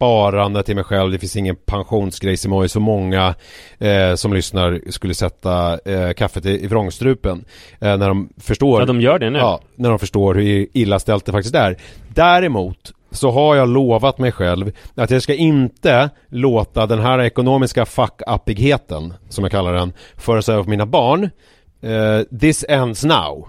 sparande till mig själv, det finns ingen pensionsgrej som har så många eh, som lyssnar skulle sätta eh, kaffet i, i vrångstrupen. Eh, när de förstår Ja, de gör det nu. Ja, när de förstår hur illa ställt det faktiskt är. Däremot så har jag lovat mig själv att jag ska inte låta den här ekonomiska fuck-uppigheten, som jag kallar den, föras över på mina barn. Eh, this ends now,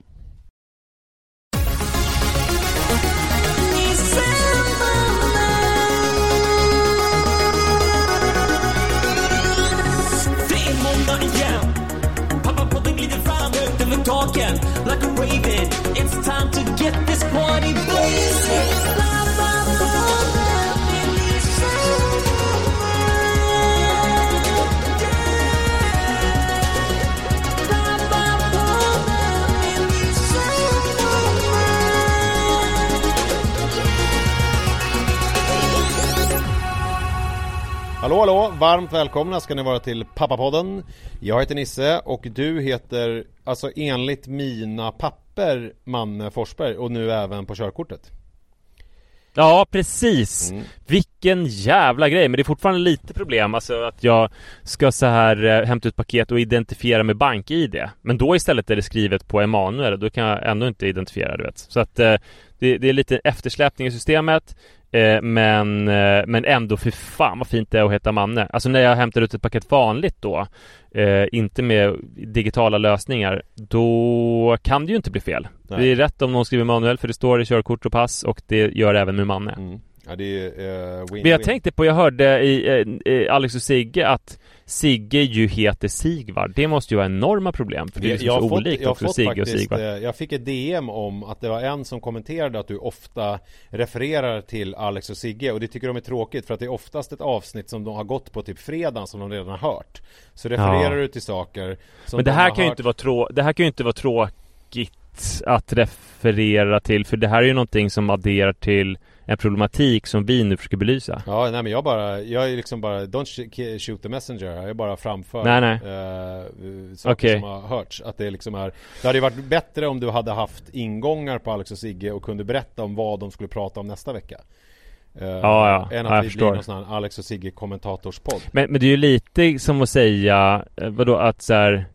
Hallå hallå! Varmt välkomna ska ni vara till Pappapodden. Jag heter Nisse och du heter, alltså enligt mina papper, Manne Forsberg och nu även på körkortet. Ja, precis. Mm. Vilken jävla grej, men det är fortfarande lite problem alltså att jag ska så här eh, hämta ut paket och identifiera med bank-id. Men då istället är det skrivet på Emanuel och då kan jag ändå inte identifiera, du vet. Så att eh, det, det är lite eftersläpning i systemet. Eh, men, eh, men ändå, för fan vad fint det är att heta Manne. Alltså när jag hämtar ut ett paket vanligt då, eh, inte med digitala lösningar, då kan det ju inte bli fel. Nej. Det är rätt om någon skriver Manuel, för det står i körkort och pass och det gör även med Manne. Mm. Ja det är uh, win, Men jag win. tänkte på, jag hörde i eh, Alex och Sigge att Sigge ju heter Sigvard. Det måste ju vara enorma problem för det är liksom jag så olikt jag också fått Sigge och Sigvard. eh, jag fick ett DM om att det var en som kommenterade att du ofta refererar till Alex och Sigge och det tycker de är tråkigt för att det är oftast ett avsnitt som de har gått på typ fredagen som de redan har hört. Så refererar Ja. du till saker som Men det de här har kan ju inte vara trå det här kan ju inte vara tråkigt att referera till för det här är ju någonting som adderar till en problematik som vi nu försöker belysa. Ja, nej men jag bara, jag är liksom bara, don't sh- shoot the messenger här. Jag bara framför Nej, nej. eh, saker Okej. som har hörts. Att det liksom är, det hade ju varit bättre om du hade haft ingångar på Alex och Sigge och kunde berätta om vad de skulle prata om nästa vecka. Eh, Ja, ja. Än Ja, att jag vi förstår. blir någon sån här Alex och Sigge kommentatorspodd. Men, men det är ju lite som att säga, eh, vadå att så här,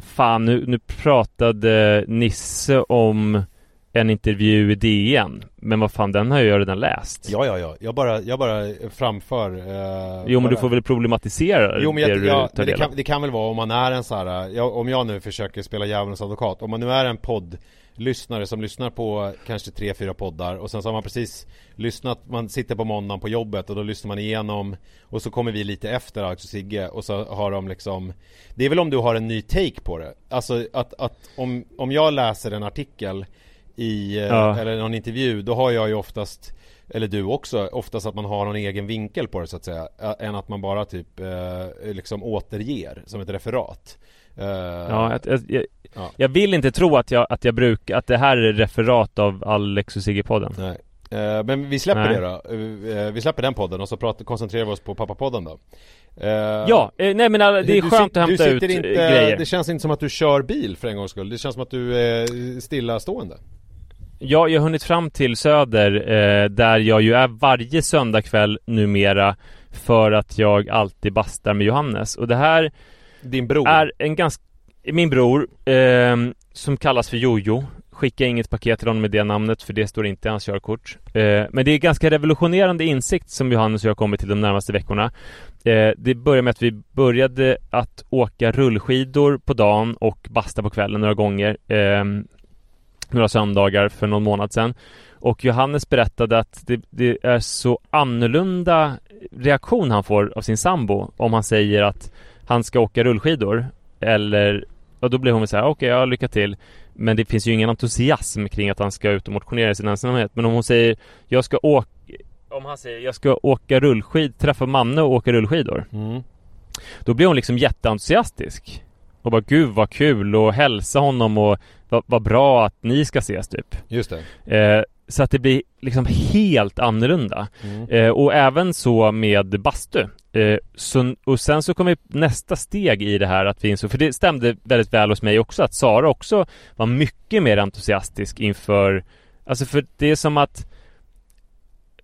Fan nu, nu pratade Nisse om en intervju i DN Men vad fan, den har jag ju redan läst. Ja, ja, ja. Jag bara, jag bara framför eh, Jo men bara- du får väl problematisera Jo men, det jag, du ja, men det, kan, det kan väl vara om man är en så här, ja, om jag nu försöker spela djävulens advokat. Om man nu är en poddlyssnare som lyssnar på kanske tre, fyra poddar och sen så har man precis lyssnat, man sitter på måndagen på jobbet och då lyssnar man igenom och så kommer vi lite efter Alex och Sigge och så har de liksom Det är väl om du har en ny take på det. Alltså att, att om, om jag läser en artikel i, eh, Ja. eller någon intervju, då har jag ju oftast eller du också, oftast att man har någon egen vinkel på det så att säga ä- Än att man bara typ eh, liksom återger som ett referat. Eh, Ja, jag, jag, Ja. jag vill inte tro att jag, att jag brukar, att det här är referat av Alex och Sigge-podden. Nej. Eh, Men vi släpper Nej. det då. Eh, Vi släpper den podden och så pratar, koncentrerar vi oss på pappapodden då. Eh, Ja, eh, nej men det är du skönt sit- att hämta du ut eh, inte, grejer. Det känns inte som att du kör bil för en gångs skull. Det känns som att du är stillastående Ja, jag har hunnit fram till Söder eh, Där jag ju är varje söndagkväll numera För att jag alltid bastar med Johannes. Och det här Din bror? är en ganska Min bror eh, Som kallas för Jojo. Skicka inget paket till honom med det namnet för det står inte i hans körkort. Eh, Men det är ganska revolutionerande insikt som Johannes och jag kommer till de närmaste veckorna. Eh, Det börjar med att vi började att åka rullskidor på dagen och basta på kvällen några gånger. Eh, Några söndagar för någon månad sedan. Och Johannes berättade att det, det är så annorlunda reaktion han får av sin sambo om han säger att han ska åka rullskidor. Eller och då blir hon så här, okej, ja, lycka till. Men det finns ju ingen entusiasm kring att han ska ut och motionera i sin ensamhet. Men om hon säger, jag ska åka Om han säger, jag ska åka rullskid, träffa Manne och åka rullskidor. Mm. Då blir hon liksom jätteentusiastisk. Och bara, gud vad kul. Och hälsa honom och vad, vad bra att ni ska ses typ Just det eh, Så att det blir liksom helt annorlunda mm. Eh, och även så med bastu. Eh, så, och sen så kommer nästa steg i det här att vi insåg, för det stämde väldigt väl hos mig också, att Sara också var mycket mer entusiastisk inför, alltså för det är som att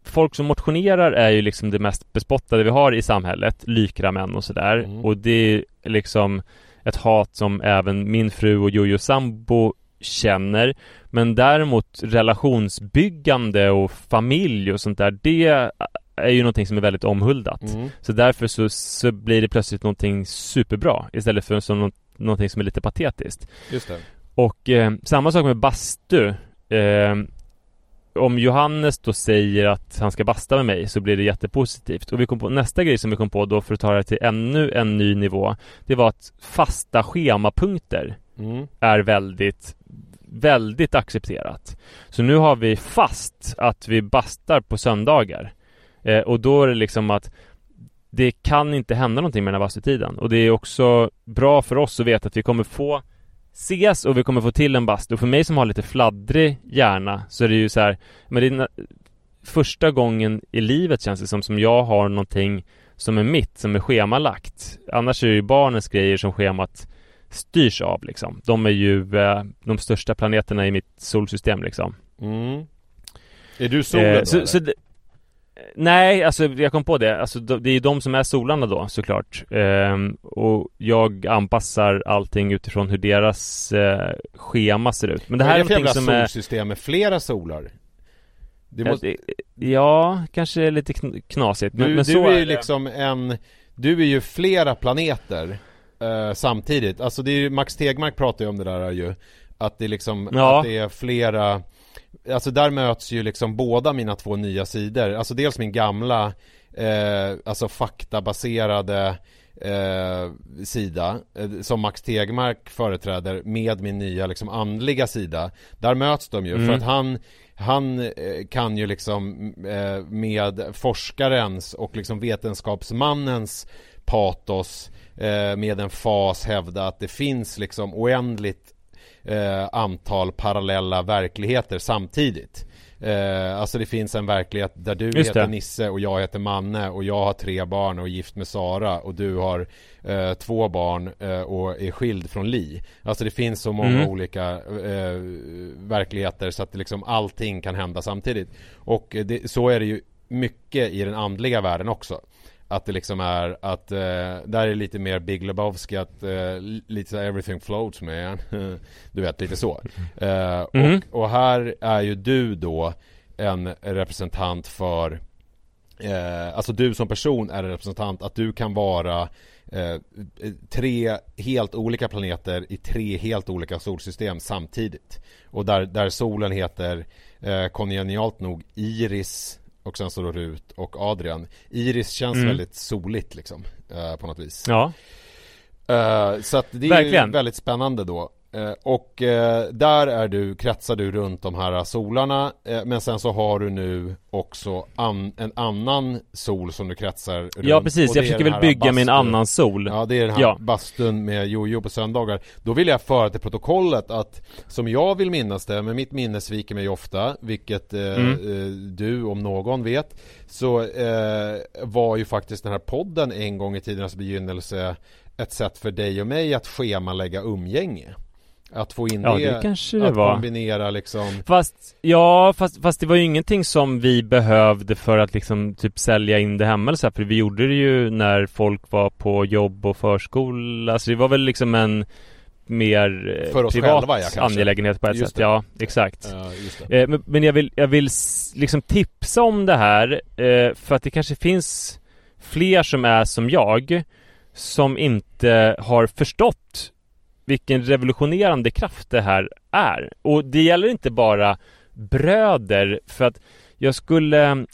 Folk som motionerar är ju liksom det mest bespottade vi har i samhället, lykra män och sådär. Mm. Och det är liksom ett hat som även min fru och Jojo sambo känner. Men däremot relationsbyggande och familj och sånt där, det är ju någonting som är väldigt omhuldat. Mm. Så därför så, så blir det plötsligt någonting superbra istället för som nå- någonting som är lite patetiskt. Just det Och eh, samma sak med bastu. Eh, om Johannes då säger att han ska basta med mig så blir det jättepositivt. Och vi kom på nästa grej som vi kom på då för att ta det till ännu en ny nivå. Det var att fasta schemapunkter mm. är väldigt, väldigt accepterat. Så nu har vi fast att vi bastar på söndagar. Eh, och då är det liksom att det kan inte hända någonting med den här bastutiden. Och det är också bra för oss att veta att vi kommer få ses och vi kommer få till en bastu. För mig som har lite fladdrig hjärna så är det ju så här, men det är första gången i livet känns det som, som jag har någonting som är mitt, som är schemalagt. Annars är det ju barnens grejer som schemat styrs av liksom. De är ju eh, de största planeterna i mitt solsystem liksom. Mm. Är du solen Eh, då, så, eller? så det, Nej, alltså jag kom på det. Alltså de- det är ju de som är solarna då såklart. Ehm, och jag anpassar allting utifrån hur deras eh, schema ser ut. Men det här är är det för någonting jävla som är... solsystem med flera solar? Det Ja, måste, det- Ja, kanske är lite kn- knasigt. Men, du, men du så är ju liksom en Du är ju flera planeter eh, Samtidigt, alltså det är ju, Max Tegmark pratar ju om det där ju Att det är liksom, Ja. att det är flera Alltså där möts ju liksom båda mina två nya sidor Alltså dels min gamla eh, Alltså faktabaserade eh, sida eh, som Max Tegmark företräder med min nya liksom andliga sida Där möts de ju Mm. för att han han eh, kan ju liksom eh, med forskarens och liksom vetenskapsmannens patos eh, med en fas hävda att det finns liksom oändligt eh, antal parallella verkligheter samtidigt. Eh, alltså det finns en verklighet där du Just heter det. Nisse och jag heter Manne och jag har tre barn och är gift med Sara och du har eh, två barn eh, och är skild från Li. Alltså det finns så många Mm. olika eh, verkligheter så att liksom allting kan hända samtidigt. Och det, så är det ju mycket i den andliga världen också. Att det liksom är att, eh, där är lite mer Big Lebowski att eh, lite så everything floats man. du vet, lite så. Eh, Mhm. och, och här är ju du då en representant för Eh, alltså du som person är en representant att du kan vara eh, tre helt olika planeter i tre helt olika solsystem samtidigt. Och där, där solen heter eh, kongenialt nog Iris och sen så då Rut och Adrian. Iris känns Mm. väldigt soligt liksom eh, på något vis. Ja, Eh, så att det är ju Verkligen. väldigt spännande då. Eh, och eh, där är du, kretsar du runt de här solarna eh, Men sen så har du nu också an, en annan sol som du kretsar runt ja precis. Jag försöker väl bygga min bastun. annan sol. Ja det är den här Ja. bastun med jojo på söndagar Då vill jag föra till protokollet att Som jag vill minnas det, men mitt minne sviker mig ofta Vilket Mm. eh, du om någon vet Så eh, var ju faktiskt den här podden en gång i tidernas begynnelse Ett sätt för dig och mig att schemalägga umgänge Att få in Ja, det, det kanske det att var. kombinera liksom Fast, ja, fast, fast det var ju ingenting som vi behövde för att liksom typ sälja in det hemma eller så här, för vi gjorde det ju när folk var på jobb och förskola, så det var väl liksom en mer eh, För oss privat själva, ja, kanske. angelägenhet på ett Just sätt. det. Ja, exakt. Ja. Eh, men, men jag vill, jag vill liksom tipsa om det här eh, för att det kanske finns fler som är som jag som inte har förstått vilken revolutionerande kraft det här är. Och det gäller inte bara bröder för att jag skulle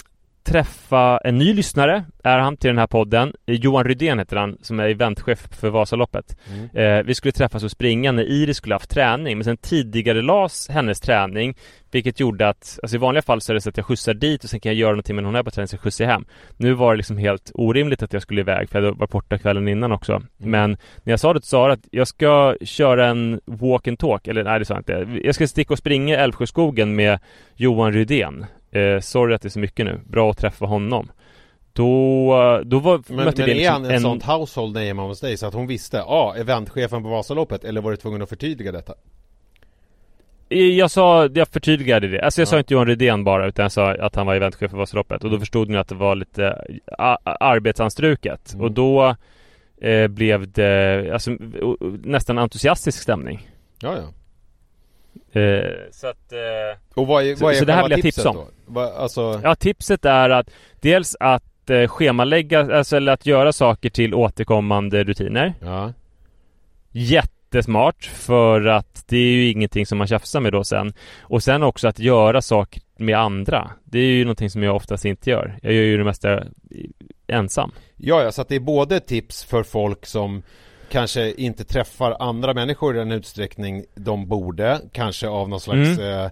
träffa en ny lyssnare, är han till den här podden. Johan Rydén heter han, som är eventchef för Vasaloppet. Mm. Eh, vi skulle träffas och springa när Iris skulle haft träning, men sen tidigare las hennes träning, vilket gjorde att, alltså i vanliga fall så är det så att jag skjutsar dit och sen kan jag göra någonting med när hon är på träning, så skjutsar jag hem. Nu var det liksom helt orimligt att jag skulle iväg, för jag hade varit borta kvällen innan också. Men när jag sa det till Sara att jag ska köra en walk and talk, eller nej det sa jag inte. Jag ska sticka och springa i Älvsjöskogen med Johan Rydén. Eh, sorry att det är så mycket nu. Bra att träffa honom. Då, då var, Men, mötte men det är liksom han en, sånt household name hos dig så att hon visste, ja, ah, eventchefen på Vasaloppet eller var du tvungen att förtydliga detta? Jag sa, jag förtydligade det. Alltså jag sa Ja. inte Johan Rydén bara, utan jag sa att han var eventchef för Vasaloppet. Och då förstod ni att det var lite a- arbetsanstruket. Mm. Och då eh, blev det alltså, nästan entusiastisk stämning. Ja, ja. Eh, så att... Eh, Och vad är, Så- vad är så det här vill jag tipset tipsa om. Va, alltså, Ja, tipset är att dels att eh, schemalägga, alltså eller att göra saker till återkommande rutiner. ja. Jättesmart för att det är ju ingenting som man tjafsar med då sen. Och sen också att göra saker med andra. Det är ju någonting som jag oftast inte gör. Jag gör ju det mesta ensam. Ja, ja, så att det är både tips för folk som kanske inte träffar andra människor i den utsträckning de borde, kanske av någon slags Mm. eh,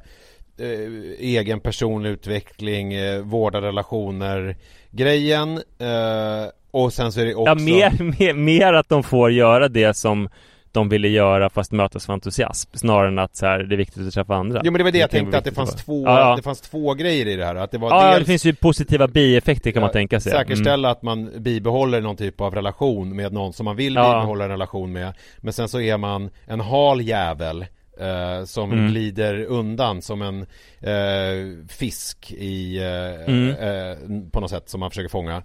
eh, egen personlig utveckling, eh, vårda relationer grejen eh, och sen så är det också Ja, mer, mer, mer att de får göra det som de ville göra fast mötas för entusiasm snarare än att så här, det är viktigt att träffa andra. Jo men det var det jag tänkte att det fanns två. Ja, det fanns två grejer i det här. Att det var Ja, dels det finns ju positiva bieffekter kan man Ja, tänka sig. Mm. Säkerställa att man bibehåller någon typ av relation med någon som man vill Ja. bibehålla en relation med. Men sen så är man en hal jävel eh, som Mm. glider undan som en eh, fisk i, eh, Mm. på något sätt som man försöker fånga.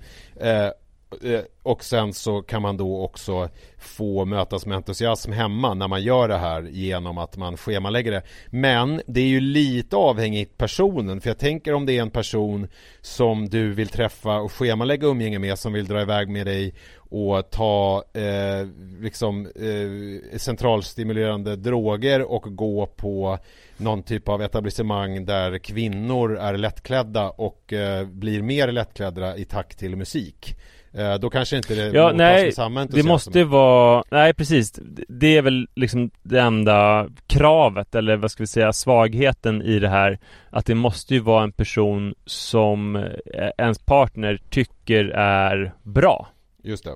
Eh, och sen så kan man då också få mötas med entusiasm hemma när man gör det här genom att man schemalägger det. Men det är ju lite avhängigt personen för jag tänker om det är en person som du vill träffa och schemalägga umgänge med som vill dra iväg med dig och ta eh, liksom eh, centralstimulerande droger och gå på någon typ av etablissemang där kvinnor är lättklädda och eh, blir mer lättklädda i takt till musik. Eh, då kanske inte det Ja, nej, samma Det måste vara, nej precis. Det är väl liksom det enda kravet eller vad ska vi säga svagheten i det här. Att det måste ju vara en person som eh, ens partner tycker är bra. Just det.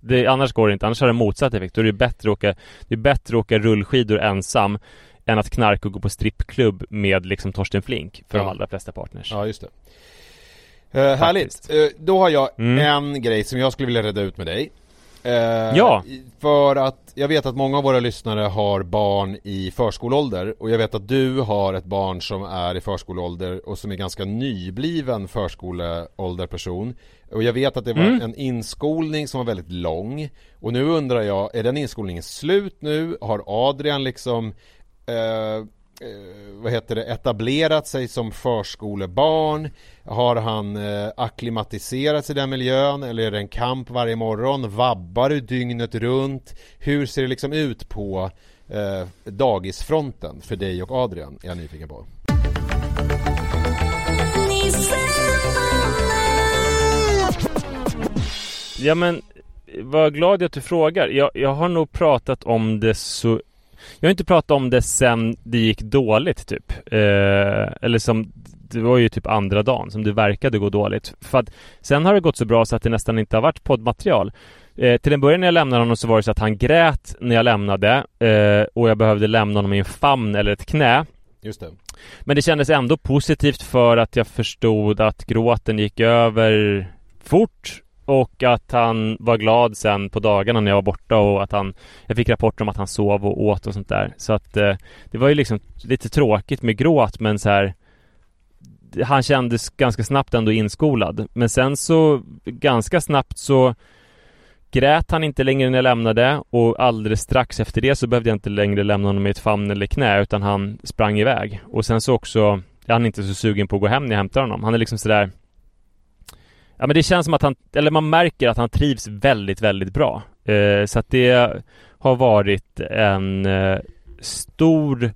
Det, annars går det inte, annars har det motsatt effekt. Då är det bättre att åka, det är bättre att åka rullskidor ensam än att knarka och gå på strippklubb med liksom Torsten Flink för Ja. de allra flesta partners. Ja, just det. Eh, härligt. Eh, då har jag Mm. en grej som jag skulle vilja reda ut med dig. Eh, Ja. För att jag vet att många av våra lyssnare har barn i förskoleålder och jag vet att du har ett barn som är i förskoleålder och som är ganska nybliven förskoleålder person. Och jag vet att det var Mm. en inskolning som var väldigt lång. Och nu undrar jag, är den inskolningen slut nu? Har Adrian liksom Eh, vad heter det, etablerat sig som förskolebarn? Har han eh, akklimatiserats i den miljön eller är det en kamp varje morgon? Vabbar du dygnet runt? Hur ser det liksom ut på eh, dagisfronten för dig och Adrian? Är jag nyfiken på. Ja men vad glad jag att du frågar. Jag, jag har nog pratat om det så jag har inte pratat om det sen det gick dåligt typ. Eh, eller som Det var ju typ andra dagen som det verkade gå dåligt. För att sen har det gått så bra så att det nästan inte har varit poddmaterial. Eh, till en början när jag lämnade honom så var det så att han grät när jag lämnade eh, och jag behövde lämna honom i en famn eller ett knä. Just det. Men det kändes ändå positivt för att jag förstod att gråten gick över fort och att han var glad sen på dagarna när jag var borta och att han Jag fick rapporter om att han sov och åt och sånt där så att eh, Det var ju liksom lite tråkigt med gråt men så här Han kändes ganska snabbt ändå inskolad men sen så ganska snabbt så Grät han inte längre när jag lämnade och alldeles strax efter det så behövde jag inte längre lämna honom i ett famn eller knä utan han sprang iväg. Och sen så också, är han inte så sugen på att gå hem när jag hämtar honom. Han är liksom sådär Ja men det känns som att han, eller man märker att han trivs väldigt, väldigt bra. Eh, så att det har varit en eh, stor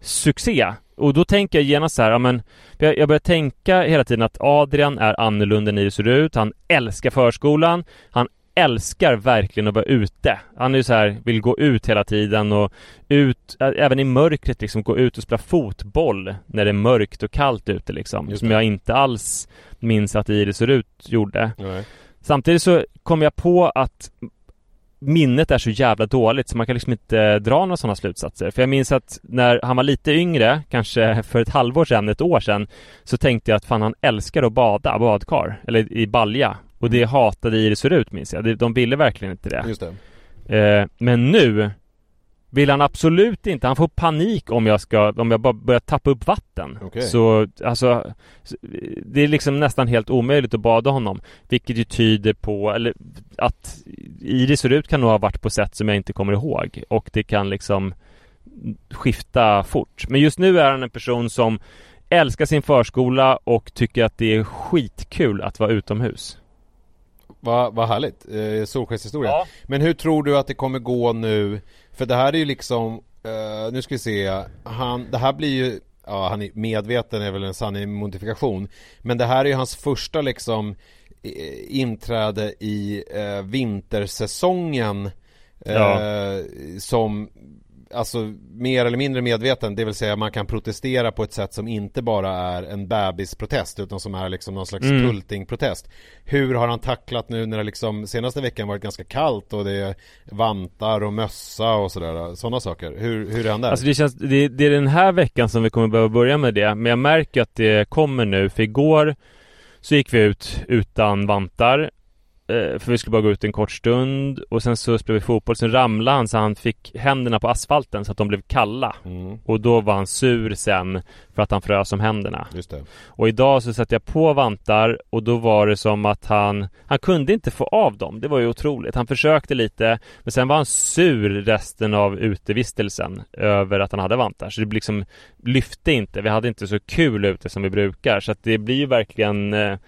succé. Och då tänker jag genast så här, ja men jag jag börjar tänka hela tiden att Adrian är annorlunda än det ser ut. Han älskar förskolan. Han älskar verkligen att vara ute. Han är ju så här, vill gå ut hela tiden och ut, även i mörkret liksom, gå ut och spela fotboll när det är mörkt och kallt ute liksom. Som jag inte alls minns att Iris ut gjorde. Nej. Samtidigt så kom jag på att minnet är så jävla dåligt så man kan liksom inte dra några sådana slutsatser. För jag minns att när han var lite yngre, kanske för ett halvår sedan, ett år sedan, så tänkte jag att fan han älskar att bada, badkar, eller i balja. Och det hatade Iris ut minns jag. De ville verkligen inte det. Just det. Eh, men nu vill han absolut inte. Han får panik om jag ska, om jag bara börjar tappa upp vatten. Okej. Så alltså, det är liksom nästan helt omöjligt att bada honom. Vilket ju tyder på, eller att Iris ut kan nog ha varit på sätt som jag inte kommer ihåg. Och det kan liksom skifta fort. Men just nu är han en person som älskar sin förskola och tycker att det är skitkul att vara utomhus. Vad vad härligt. Eh, solskenshistoria. Ja. Men hur tror du att det kommer gå nu? För det här är ju liksom, eh, nu ska vi se, han, det här blir ju, ja han är medveten är väl en sann modifikation. Men det här är ju hans första liksom eh, inträde i eh, vintersäsongen eh, Ja. som Alltså mer eller mindre medveten, det vill säga man kan protestera på ett sätt som inte bara är en bebisprotest utan som är liksom någon slags Mm. kultingprotest. Hur har han tacklat nu när det liksom senaste veckan varit ganska kallt och det är vantar och mössa och sådär, sådana saker. Hur, hur är han där? Alltså det känns, det, det är den här veckan som vi kommer behöva börja med det Men jag märker att det kommer nu För igår så gick vi ut utan vantar För vi skulle bara gå ut en kort stund Och sen så spelade vi fotboll Sen ramlade han så han fick händerna på asfalten så att de blev kalla Mm, Och då var han sur sen För att han frös om händerna just det. och idag så satte jag på vantar och då var det som att han Han kunde inte få av dem. Det var ju otroligt. Han försökte lite men sen var han sur resten av utevistelsen över att han hade vantar. Så det liksom lyfte inte. Vi hade inte så kul ute som vi brukar. Så att det blir ju verkligen eh,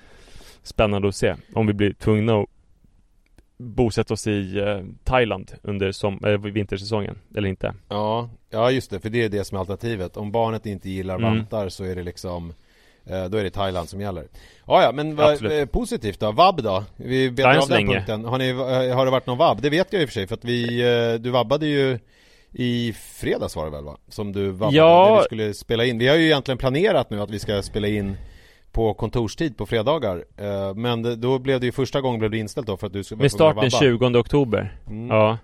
spännande att se om vi blir tvungna att bosätta oss i eh, Thailand under som, eh, vintersäsongen eller inte. Ja, ja just det, för det är det som är alternativet. Om barnet inte gillar Mm. vantar så är det liksom eh, Då är det Thailand som gäller. Ja, ja, men vad, eh, positivt då? Vab då? Vi vet än av den länge. punkten. Har, ni, har det varit någon vab? Det vet jag i och för sig för att vi, du vabbade ju i fredags var det väl va? Som du vabbade Ja. när vi skulle spela in. Vi har ju egentligen planerat nu att vi ska spela in på kontorstid på fredagar. Eh, Men då blev det ju första gången blev det inställt då för att du skulle Med start den 20 oktober. Mm. Ja.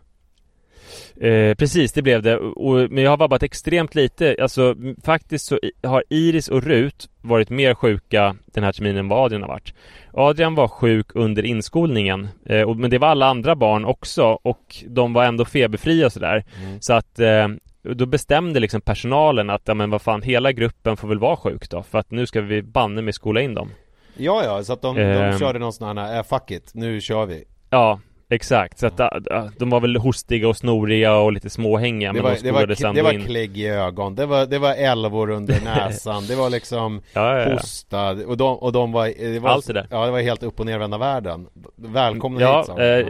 Eh, precis, det blev det. Och, men jag har vabbat extremt lite. Alltså faktiskt så har Iris och Rut varit mer sjuka den här terminen än vad Adrian har varit. Adrian var sjuk under inskolningen. Eh, och, men det var alla andra barn också och de var ändå feberfria och sådär. Så att eh, då bestämde liksom personalen att, ja men vad fan, hela gruppen får väl vara sjuk då. För att nu ska vi banne med skola in dem. Ja, ja, så att de, de Ehm. körde någon sån här, äh, fuck it, nu kör vi. Ja, exakt. Så att äh, de var väl hostiga och snoriga och lite småhängiga. Det men var, de det var, skolades det ändå var klägg i ögon, det var, det var älvor under näsan, det var liksom Ja, ja, ja. hosta och de, och de var, det var Allt det där. Ja, det var helt upp och nervända världen. Välkomna Ja, hit sa eh,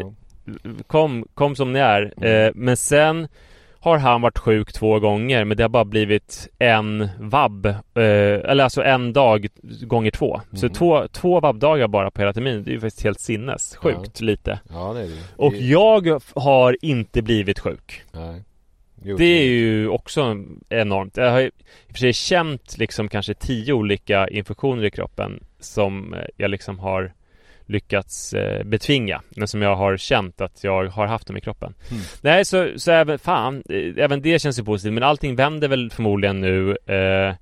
kom, kom som ni är. Mm. Eh, men sen har han varit sjuk två gånger men det har bara blivit en vabb. Eh, eller alltså en dag gånger två. Så Mm. två, två vabbdagar bara på hela terminen. Det är ju faktiskt helt sinnessjukt lite. Ja, det är det Och det, jag har inte blivit sjuk. nej. Jo, Det är ju också enormt. Jag har i och för sig känt liksom kanske tio olika infektioner i kroppen som jag liksom har lyckats eh, betvinga. Men som jag har känt att jag har haft dem i kroppen. Mm. Nej, så, så även, fan, eh, även det känns ju positivt. Men allting vänder väl förmodligen nu. Eh,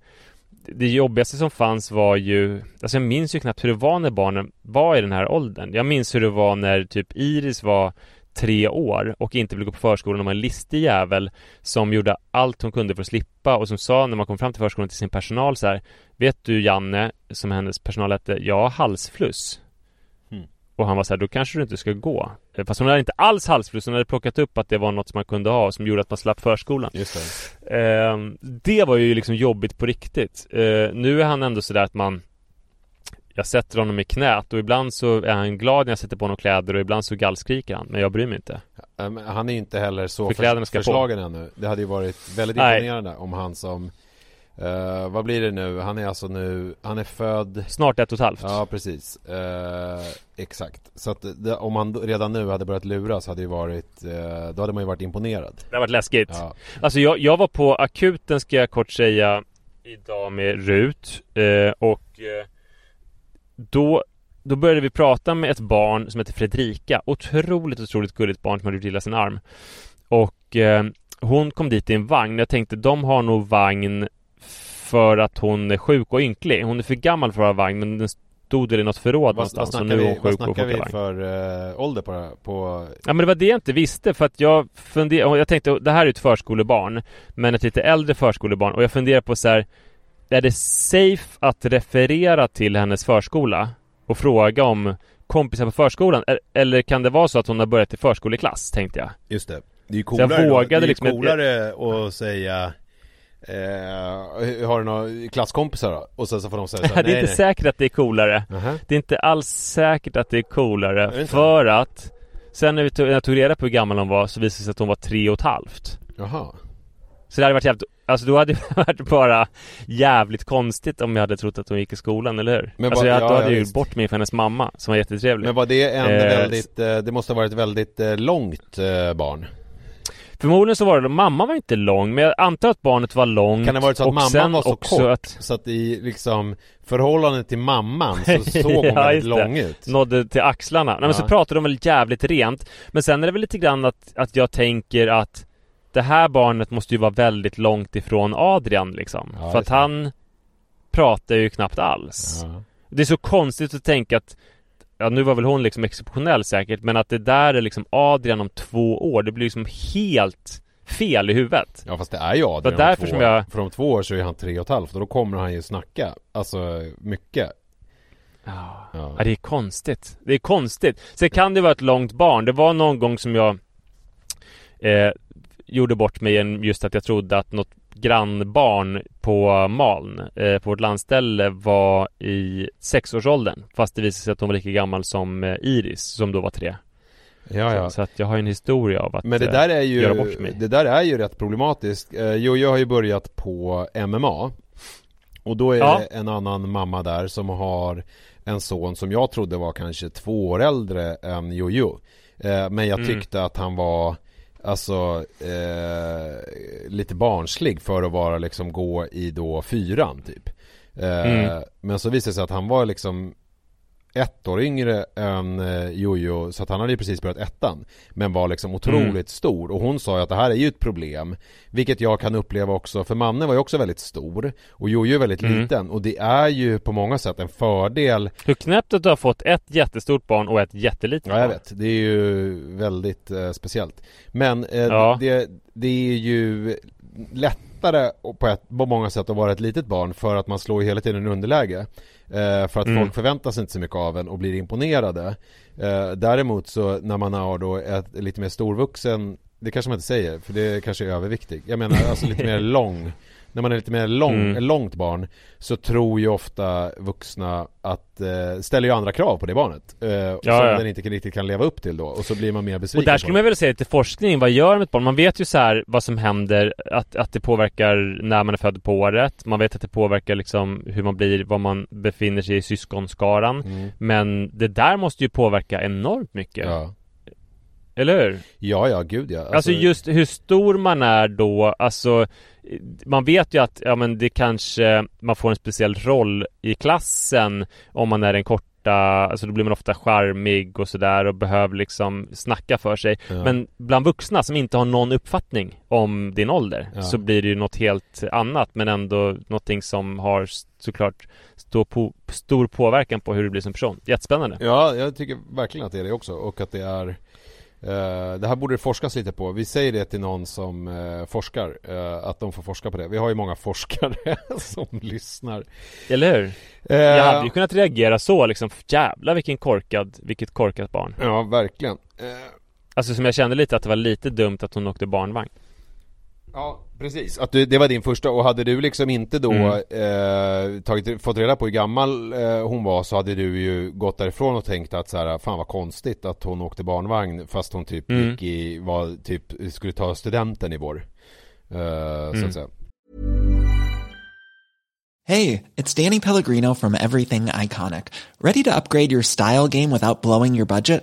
det jobbigaste som fanns var ju, alltså jag minns ju knappt hur det var när barnen var i den här åldern. Jag minns hur det var när typ Iris var tre år och inte ville gå på förskolan och var en listig jävel som gjorde allt hon kunde för att slippa och som sa när man kom fram till förskolan till sin personal så här Vet du Janne, som hennes personal hette, jag har halsfluss. Och han var så här, då kanske du inte ska gå. Eh, Fast hon hade inte alls halsfluss, hon hade plockat upp att det var något som man kunde ha som gjorde att man slapp förskolan. Just det. Eh, det var ju liksom jobbigt på riktigt. Eh, nu är han ändå sådär att man Jag sätter honom i knät och ibland så är han glad när jag sätter på honom kläder och ibland så gallskriker han. Men jag bryr mig inte. Han är ju inte heller så För ska på. förslagen ännu. Det hade ju varit väldigt Nej. imponerande om han som eh, Vad blir det nu? Han är alltså nu Han är född Snart ett och ett halvt. Ja precis. Eh, Exakt. Så att det, om man då- redan nu hade börjat luras hade ju varit eh, Då hade man ju varit imponerad. Det har varit läskigt. Ja, Alltså jag, jag var på akuten ska jag kort säga Idag med Rut och då, då började vi prata med ett barn som heter Fredrika. Otroligt, otroligt gulligt barn som hade gjort illa sin arm. Och hon kom dit i en vagn. Jag tänkte de har nog vagn För att hon är sjuk och ynklig Hon är för gammal för att ha vagn men den stod väl i något förråd Vad, vad någonstans och snackar nu är vi, hon vad sjuk och snackar åka vi vagn för eh, ålder på, på Ja men det var det jag inte visste för att jag funderade, jag tänkte det här är ett förskolebarn Men ett lite äldre förskolebarn och jag funderar på så här Är det safe att referera till hennes förskola? Och fråga om kompisar på förskolan? Eller kan det vara så att hon har börjat i förskoleklass, tänkte jag Just det Det är ju jag coolare, då. vågade det är ju liksom coolare att säga eh, Har du några klasskompisar då? Och sen så får de säga så här, Det är nej, inte nej. säkert att det är coolare Nähä. Det är inte alls säkert att det är coolare inte. För att Sen när, vi tog, när jag tog reda på hur gammal hon var så visade det sig att hon var tre och ett halvt Jaha Så det hade varit jävligt, alltså då hade det varit bara jävligt konstigt om jag hade trott att hon gick i skolan, eller hur? Men alltså jag, ja, då hade ja, jag visst. bort mig för hennes mamma, som var jättetrevlig Men var det en Eh, väldigt, eh, det måste ha varit ett väldigt eh, långt eh, barn? Förmodligen så var det, mamma var inte lång, men jag antar att barnet var långt Kan det ha varit så att mamman var så också kort? att Så att i liksom förhållande till mamman så såg hon Ja, väldigt lång ut nådde till axlarna. Nej men så pratade de väl jävligt rent. Men sen är det väl lite grann att, att jag tänker att det här barnet måste ju vara väldigt långt ifrån Adrian liksom. Ja, för att han pratar ju knappt alls. Det är så konstigt att tänka att Ja nu var väl hon liksom exceptionell säkert Men att det där är liksom Adrian om två år Det blir liksom helt fel i huvudet. Ja fast det är ju Adrian Det var om därför två som år. jag- För om två år så är han tre och ett halvt och då kommer han ju snacka Alltså mycket. Ja, Ja. det är konstigt. Det är konstigt. Sen kan det vara ett långt barn. Det var någon gång som jag eh, Gjorde bort mig just att jag trodde att något grannbarn på Maln eh, På vårt landställe var i sexårsåldern Fast det visade sig att hon var lika gammal som eh, Iris Som då var tre Ja ja så, så att jag har en historia av att Men det eh, där är göra ju, bort mig. det där är ju rätt problematiskt eh, Jojo har ju börjat på MMA Och då är Ja. det en annan mamma där som har en son som jag trodde var kanske två år äldre än Jojo eh, Men jag Mm. tyckte att han var Alltså eh, lite barnslig för att vara liksom gå i då fyran typ eh, Mm. Men så visade det sig att han var liksom ett år yngre än eh, Jojo så att han hade ju precis börjat ettan Men var liksom otroligt Mm. stor och hon sa ju att det här är ju ett problem Vilket jag kan uppleva också för Manne var ju också väldigt stor Och Jojo är väldigt Mm. liten och det är ju på många sätt en fördel Hur knäppt att du har fått ett jättestort barn och ett jättelitet Ja jag barn. vet, det är ju väldigt eh, speciellt Men eh, Ja. det, det är ju lättare på, ett, på många sätt att vara ett litet barn för att man slår ju hela tiden underläge För att Mm. folk förväntar sig inte så mycket av en och blir imponerade. Eh, Däremot så när man har då ett lite mer storvuxen Det kanske man inte säger för det kanske är överviktig. Jag menar alltså lite mer lång när man är lite mer lång, Mm. långt barn så tror ju ofta vuxna att, eh, ställer ju andra krav på det barnet eh, Som ja. den inte riktigt kan leva upp till då och så blir man mer Och besviken där på skulle man vilja säga lite forskning, vad gör med ett barn? Man vet ju så här vad som händer, att, att det påverkar när man är född på året Man vet att det påverkar liksom hur man blir, var man befinner sig i syskonskaran Mm. Men det där måste ju påverka enormt mycket Ja. Eller hur? ja, ja, gud ja Alltså, just hur stor man är då, alltså Man vet ju att, ja men det kanske Man får en speciell roll i klassen Om man är den korta Alltså då blir man ofta charmig och sådär och behöver liksom snacka för sig Ja. Men bland vuxna som inte har någon uppfattning om din ålder Ja. Så blir det ju något helt annat men ändå någonting som har såklart stor, på, stor påverkan på hur du blir som person Jättespännande Ja, jag tycker verkligen att det är det också och att det är det här borde det forskas lite på. Vi säger det till någon som eh, forskar, eh, att de får forska på det. Vi har ju många forskare som lyssnar. Eller hur? Eh, Jag hade ju kunnat reagera så liksom Jävlar vilken korkad, vilket korkat barn Ja, verkligen. Eh, Alltså som jag kände lite att det var lite dumt att hon åkte barnvagn Ja, precis. Att du, det var din första och hade du liksom inte då Mm. eh, tagit, fått reda på hur gammal eh, hon var så hade du ju gått därifrån och tänkt att så här, fan vad konstigt att hon åkte barnvagn fast hon typ Mm. gick i, var typ, skulle ta studenten i vår. Eh, Så Mm. att säga. Hey, it's Danny Pellegrino from Everything Iconic. Ready to upgrade your style game without blowing your budget?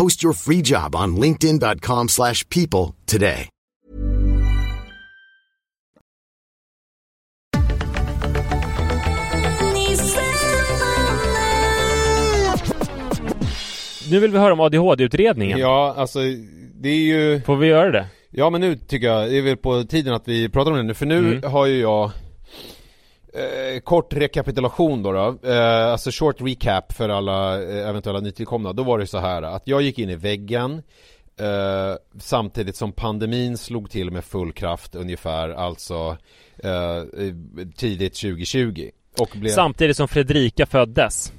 Post your free job on linkedin.com/people slash people today. Nu vill vi höra om ADHD-utredningen Ja, alltså det är ju Får vi göra det? Ja men nu tycker jag, det är väl på tiden att vi pratar om det nu för nu Mm. har ju jag eh, Kort rekapitulation då, då. Eh, alltså short recap för alla eh, eventuella nytillkomna Då var det så här att jag gick in i väggen eh, Samtidigt som pandemin slog till med full kraft ungefär Alltså eh, tidigt 2020 och blev... Samtidigt som Fredrika föddes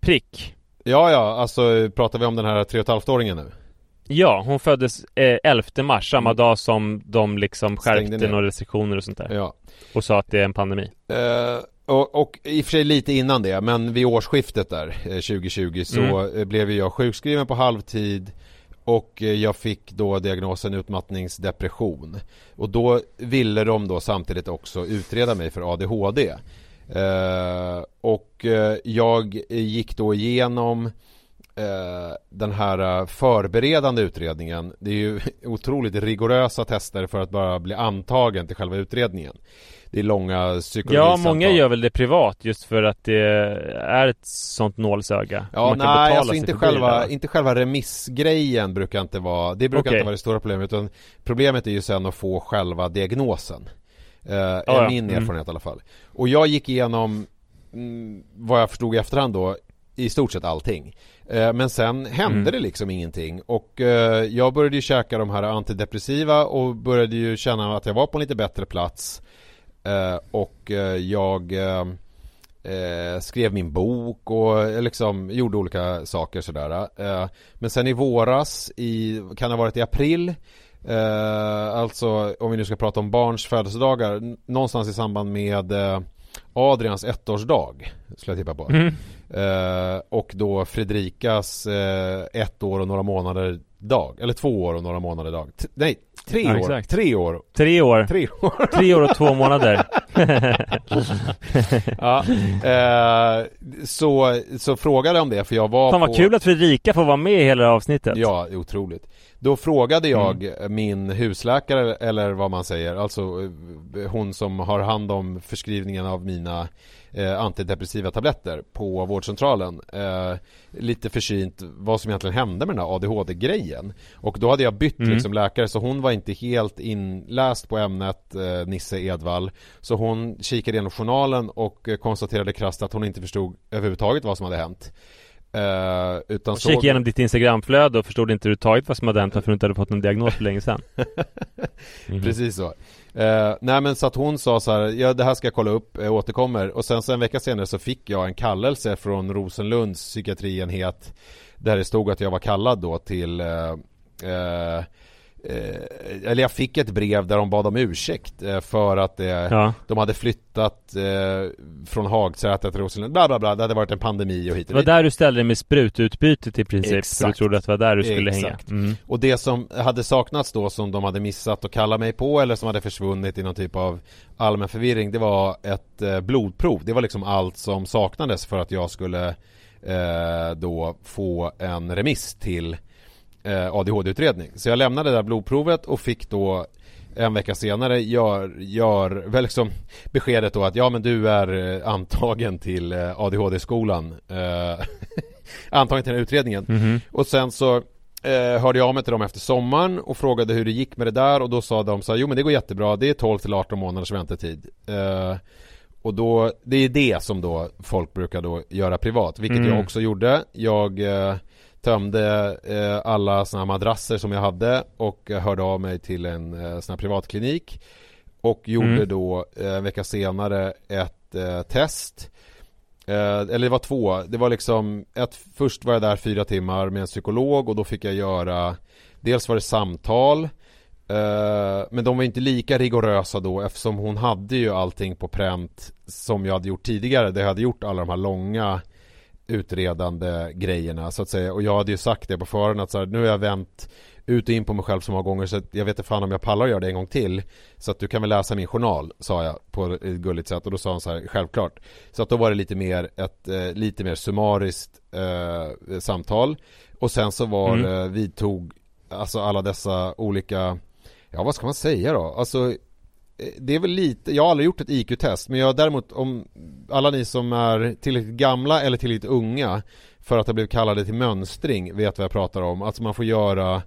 Prick Ja ja, alltså pratar vi om den här 3,5-åringen nu? Ja, hon föddes eh, 11 mars, samma dag som de liksom Mm. Skärpte några restriktioner och sånt där Ja Och sa att det är en pandemi Eh, och, och i och för sig lite innan det, men vid årsskiftet där, eh, 2020, så Mm. eh, blev jag sjukskriven på halvtid och eh, jag fick då diagnosen utmattningsdepression. Och då ville de då samtidigt också utreda mig för ADHD. Eh, och jag gick då igenom den här eh, förberedande utredningen. Det är ju otroligt rigorösa tester för att bara bli antagen till själva utredningen. Det är långa Ja, psykologisamtal. många gör väl det privat just för att det är ett sånt nålsöga Ja, nej, alltså inte själva, inte själva remissgrejen brukar inte vara, det brukar Okej. inte vara det stora problemet utan problemet är ju sen att få själva diagnosen. Eh, är ja. min Mm. erfarenhet i alla fall. Och jag gick igenom, mm, vad jag förstod i efterhand då, i stort sett allting. Eh, men sen hände det liksom ingenting och eh, jag började ju käka de här antidepressiva och började ju känna att jag var på en lite bättre plats. Eh, och jag skrev min bok och liksom gjorde olika saker sådär. Men sen i våras, i, kan det ha varit i april, alltså om vi nu ska prata om barns födelsedagar, någonstans i samband med Adrians ettårsdag, skulle jag tippa på. Mm. Eh, och då Fredrikas eh, ett år och några månader dag, eller två år och några månader dag. T- nej, tre Ja, år. exakt. Tre år. Tre år. Tre år. Tre år och två månader. ja, eh, så, så frågade jag om det för jag var Fan på... vad kul att Fredrika får vara med i hela avsnittet. Ja, otroligt. Då frågade jag Mm. min husläkare eller vad man säger, alltså eh, hon som har hand om förskrivningen av mina eh, antidepressiva tabletter på vårdcentralen eh, lite försynt vad som egentligen hände med den här ADHD-grejen. Och då hade jag bytt Mm. liksom läkare så hon var inte helt inläst på ämnet eh, Nisse Edvall. Så hon kikade igenom journalen och eh, konstaterade krasst att hon inte förstod överhuvudtaget vad som hade hänt. Eh, utan Och kika igenom ditt Instagramflöde och förstod inte överhuvudtaget vad som hade hänt varför du inte hade fått någon diagnos för länge sedan. Mhm. Precis så. Eh, nej men så att hon sa så här, ja det här ska jag kolla upp, jag återkommer. Och sen så en vecka senare så fick jag en kallelse från Rosenlunds psykiatrienhet där det stod att jag var kallad då till eh, eh, eller jag fick ett brev där de bad om ursäkt eh, för att eh, Ja. de hade flyttat eh, från Hagsätra till Rosenlund, bla bla bla, det hade varit en pandemi och hit Det och var dit. där du ställde dig med sprututbytet i princip. För du Exakt. trodde att det var där du skulle Exakt. hänga. Mm. Och det som hade saknats då som de hade missat att kalla mig på eller som hade försvunnit i någon typ av allmän förvirring det var ett eh, blodprov. Det var liksom allt som saknades för att jag skulle eh, då få en remiss till eh, ADHD-utredning. Så jag lämnade det där blodprovet och fick då en vecka senare gör, gör väl liksom beskedet då att ja men du är eh, antagen till eh, ADHD-skolan. Eh, antagen till den här utredningen. Mhm. Och sen så eh, hörde jag av mig till dem efter sommaren och frågade hur det gick med det där och då sa de så här, jo men det går jättebra, det är 12 till 18 månaders väntetid. Eh, och då, det är det som då folk brukar då göra privat, vilket Mm. jag också gjorde. Jag eh, tömde eh, alla såna här madrasser som jag hade och eh, hörde av mig till en eh, sån här privatklinik. Och gjorde Mm. då eh, en vecka senare ett eh, test. Eh, eller det var två. Det var liksom ett, först var jag där fyra timmar med en psykolog och då fick jag göra Dels var det samtal eh, Men de var inte lika rigorösa då eftersom hon hade ju allting på pränt Som jag hade gjort tidigare. Det hade gjort alla de här långa utredande grejerna så att säga. Och jag hade ju sagt det på förhand att så här, nu har jag vänt ut och in på mig själv så många gånger så att jag vet inte fan om jag pallar att göra det en gång till. Så att du kan väl läsa min journal, sa jag på ett gulligt sätt. Och då sa hon så här, självklart. Så att då var det lite mer ett eh, lite mer summariskt eh, samtal. Och sen så var Mm. det, vidtog alltså alla dessa olika, ja vad ska man säga då? Alltså eh, Eh, det är väl lite, jag har aldrig gjort ett IQ-test men jag har däremot om alla ni som är tillräckligt gamla eller tillräckligt unga för att ha blivit kallade till mönstring vet vad jag pratar om. Alltså man får göra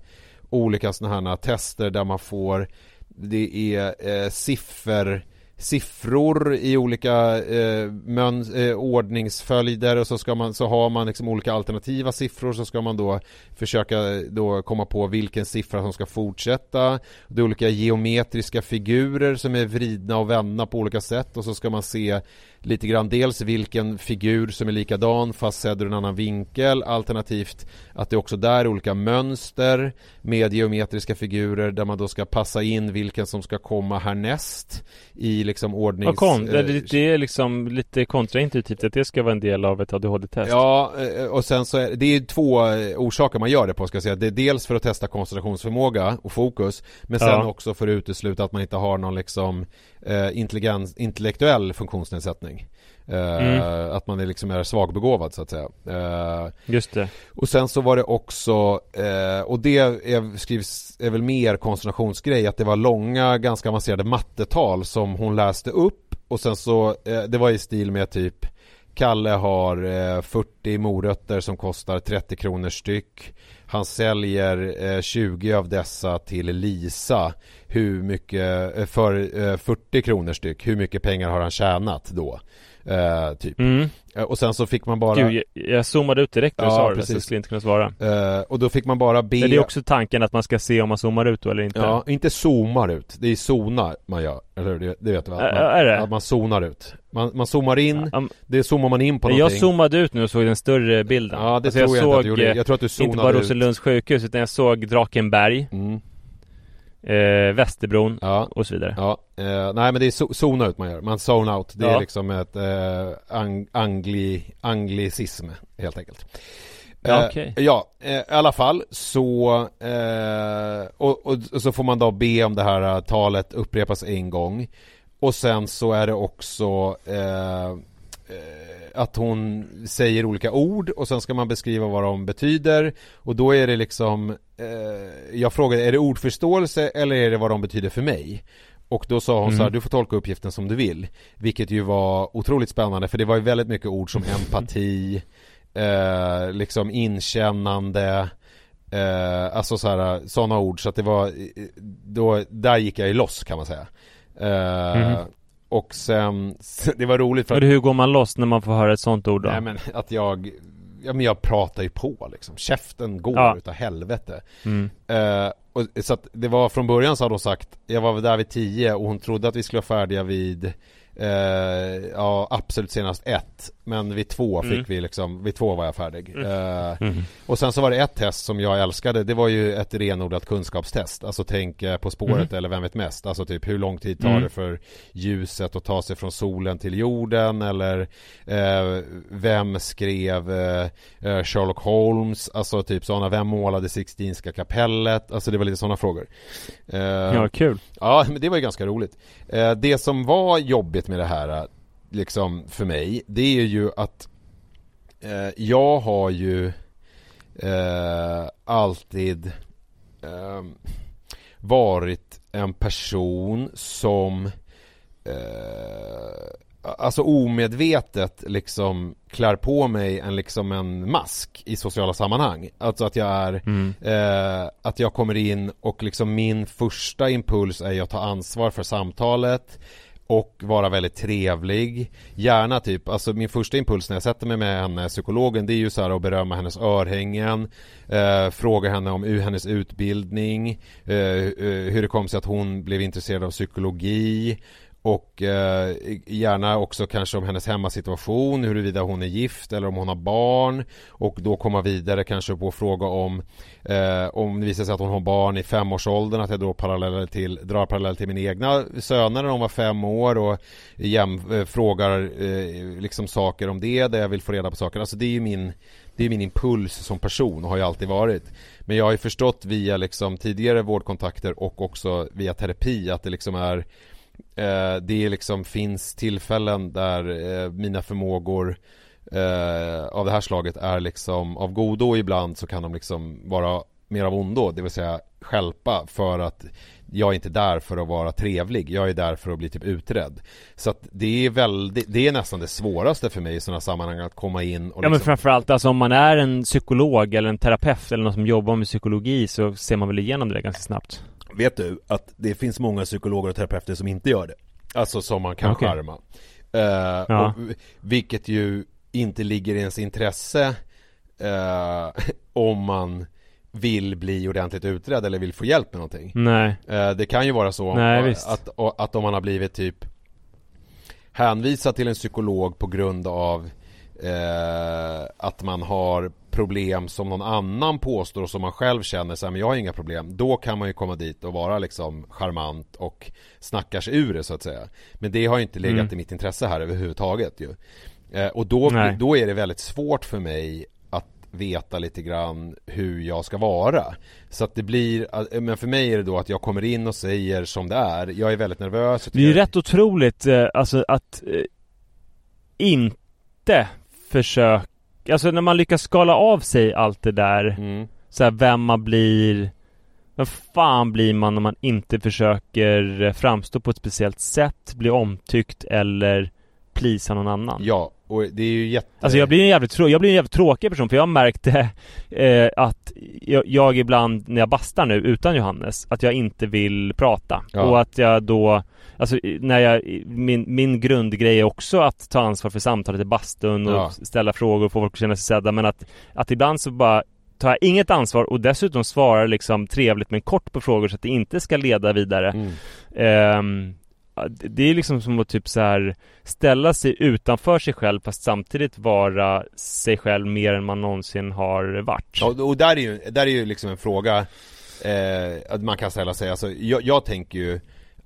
olika sådana här tester där man får det är eh, siffer siffror i olika eh, mön, eh, ordningsföljder och så ska man så har man liksom olika alternativa siffror så ska man då försöka då komma på vilken siffra som ska fortsätta. Det är olika geometriska figurer som är vridna och vända på olika sätt och så ska man se lite grann dels vilken figur som är likadan fast sedd ur en annan vinkel alternativt att det också där är olika mönster med geometriska figurer där man då ska passa in vilken som ska komma härnäst i liksom ordnings... Vad kon- det, eh, det, det är liksom lite kontraintuitivt att det ska vara en del av ett ADHD-test. Ja, eh, och sen så är det är två eh, orsaker man gör det på ska jag säga. Det är dels för att testa koncentrationsförmåga och fokus men sen Ja. också för att utesluta att man inte har någon liksom eh, intelligens, intellektuell funktionsnedsättning. Eh, Mm. Att man är liksom är svagbegåvad så att säga. Eh, Just det. och sen så var det också, eh, och det är, skrivs, är väl mer koncentrationsgrej, att det var långa, ganska avancerade mattetal som hon läste upp och sen så, det var i stil med typ Kalle har eh, 40 morötter som kostar 30 kronor styck. Han säljer eh, 20 av dessa till Lisa. Hur mycket, eh, för eh, 40 kronor styck, hur mycket pengar har han tjänat då? Eh, typ. Mm. Eh, Och sen så fick man bara Gud, jag, jag zoomade ut direkt när du Ja, sa det, så precis. jag skulle inte kunna svara. eh, Och då fick man bara be Men det är också tanken att man ska se om man zoomar ut då eller inte? Ja, inte zoomar ut, det är zonar man gör, eller hur? Det, det vet du väl? Ä- Man, är det? Att man zonar ut Man, man zoomar in, Ja, det zoomar man in på jag någonting zoomade ut nu och såg den större bilden. Ja, det Alltså, tror jag, inte att såg, du gjorde eh, Jag tror att du Inte zonade bara ut Rosenlunds sjukhus utan jag såg Drakenberg, mm. Eh, Västerbron Ja, och så vidare. ja eh, Nej men det är zo- zona ut man gör, man zone out Det är Ja. liksom ett eh, ang, angli, anglicism helt enkelt Ja, Eh, okej. Ja, eh, i alla fall så eh, och, och, och så får man då be om det här talet upprepas en gång Och sen så är det också att hon säger olika ord och sen ska man beskriva vad de betyder och då är det liksom eh, Jag frågade, är det ordförståelse eller är det vad de betyder för mig? Och då sa hon så här, Mm. du får tolka uppgiften som du vill Vilket ju var otroligt spännande för det var ju väldigt mycket ord som empati eh, Liksom inkännande eh, Alltså så här, sådana ord så att det var då, Där gick jag ju loss kan man säga eh, Mhm. Och sen, det var roligt för att hur går man loss när man får höra ett sånt ord då? Nej men att jag Ja men jag pratar ju på liksom Käften går Ja. utav helvete Mm. eh, och, Så att det var från början så hade hon sagt Jag var där vid tio och hon trodde att vi skulle vara färdiga vid eh, Ja absolut senast ett. Men vid två fick Mm. vi liksom Vid två var jag färdig. Eh, Mm. Och sen så var det ett test som jag älskade. Det var ju ett renodlat kunskapstest. Alltså tänk eh, På spåret eller Vem vet mest. Alltså typ hur lång tid tar Mm. det för ljuset att ta sig från solen till jorden? Eller eh, Vem skrev eh, eh, Sherlock Holmes? Alltså typ sådana Vem målade Sixtinska kapellet? Alltså det var lite sådana frågor. Ja, kul. Ja, men det var ju ganska roligt. Det som var jobbigt med det här, eh, liksom för mig, det är ju att eh, jag har ju eh, alltid eh, varit en person som alltså omedvetet liksom klär på mig en liksom en mask i sociala sammanhang. Alltså att jag är Mm. eh, att jag kommer in och liksom min första impuls är att ta ansvar för samtalet och vara väldigt trevlig. Gärna typ, alltså min första impuls när jag sätter mig med henne, psykologen, det är ju så här att berömma hennes örhängen eh, Fråga henne om hennes utbildning eh, eh, Hur det kom sig att hon blev intresserad av psykologi och eh, gärna också kanske om hennes hemmasituation, huruvida hon är gift eller om hon har barn och då komma vidare kanske på fråga om eh, om det visar sig att hon har barn i femårsåldern att jag då paralleller till, drar paralleller till mina egna söner när de var fem år och jäm, eh, frågar eh, liksom saker om det där jag vill få reda på saker. Alltså det är ju min det är min impuls som person och har ju alltid varit. Men jag har ju förstått via liksom tidigare vårdkontakter och också via terapi att det liksom är eh, det liksom finns tillfällen där eh, mina förmågor eh, av det här slaget är liksom av godo och ibland så kan de liksom vara mer av ondo, det vill säga skälpa för att jag är inte där för att vara trevlig, jag är där för att bli typ utredd. Så att det är väldigt, det är nästan det svåraste för mig i sådana sammanhang att komma in och Ja men liksom, framförallt alltså om man är en psykolog eller en terapeut eller någon som jobbar med psykologi så ser man väl igenom det ganska snabbt. Vet du att det finns många psykologer och terapeuter som inte gör det? Alltså som man kan Okej. charma. Eh, Ja. och, vilket ju inte ligger i ens intresse eh, om man vill bli ordentligt utredd eller vill få hjälp med någonting. Nej. Eh, det kan ju vara så Nej, att, att, att om man har blivit typ hänvisad till en psykolog på grund av att man har problem som någon annan påstår och som man själv känner så här, men jag har inga problem. Då kan man ju komma dit och vara liksom charmant och snacka sig ur det så att säga. Men det har ju inte legat Mm. i mitt intresse här överhuvudtaget ju. Eh, och då, Nej. då är det väldigt svårt för mig att veta lite grann hur jag ska vara. Så att det blir, eh, men för mig är det då att jag kommer in och säger som det är. Jag är väldigt nervös. Det är ju rätt otroligt eh, alltså att inte försöka Alltså när man lyckas skala av sig allt det där Mm. så här, vem man blir Vem fan blir man om man inte försöker eh, framstå på ett speciellt sätt, bli omtyckt eller plisa någon annan? Ja, och det är ju jätte... Alltså jag blir en jävligt, jag blir en jävligt tråkig person för jag har märkt eh, att jag, jag ibland när jag bastar nu utan Johannes att jag inte vill prata Ja. och att jag då Alltså när jag, min, min grundgrej är också att ta ansvar för samtalet i bastun och Ja. ställa frågor och få folk att känna sig sedda men att, att ibland så bara tar jag inget ansvar och dessutom svarar liksom trevligt men kort på frågor så att det inte ska leda vidare. Mm. Ehm, det- är liksom som att typ så här ställa sig utanför sig själv fast samtidigt vara sig själv mer än man någonsin har varit. Ja, och där är ju, där är ju liksom en fråga eh, att man kan ställa sig, alltså jag, jag tänker ju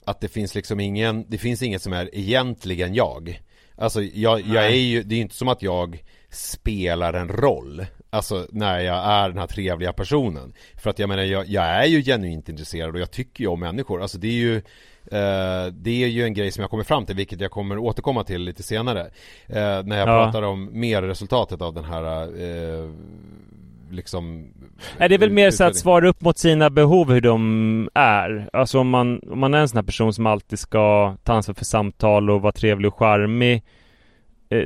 att det finns liksom ingen, det finns inget som är egentligen jag. Alltså jag, jag är ju, det är ju inte som att jag spelar en roll Alltså när jag är den här trevliga personen. För att jag menar, jag, jag är ju genuint intresserad och jag tycker ju om människor. Alltså det är ju Det är ju en grej som jag kommer fram till, vilket jag kommer återkomma till lite senare eh, När jag Ja. pratar om mer resultatet av den här eh, Liksom Nej, det är väl mer så att svara upp mot sina behov hur de är. Alltså om man, om man är en sån här person som alltid ska ta ansvar för samtal och vara trevlig och charmig eh,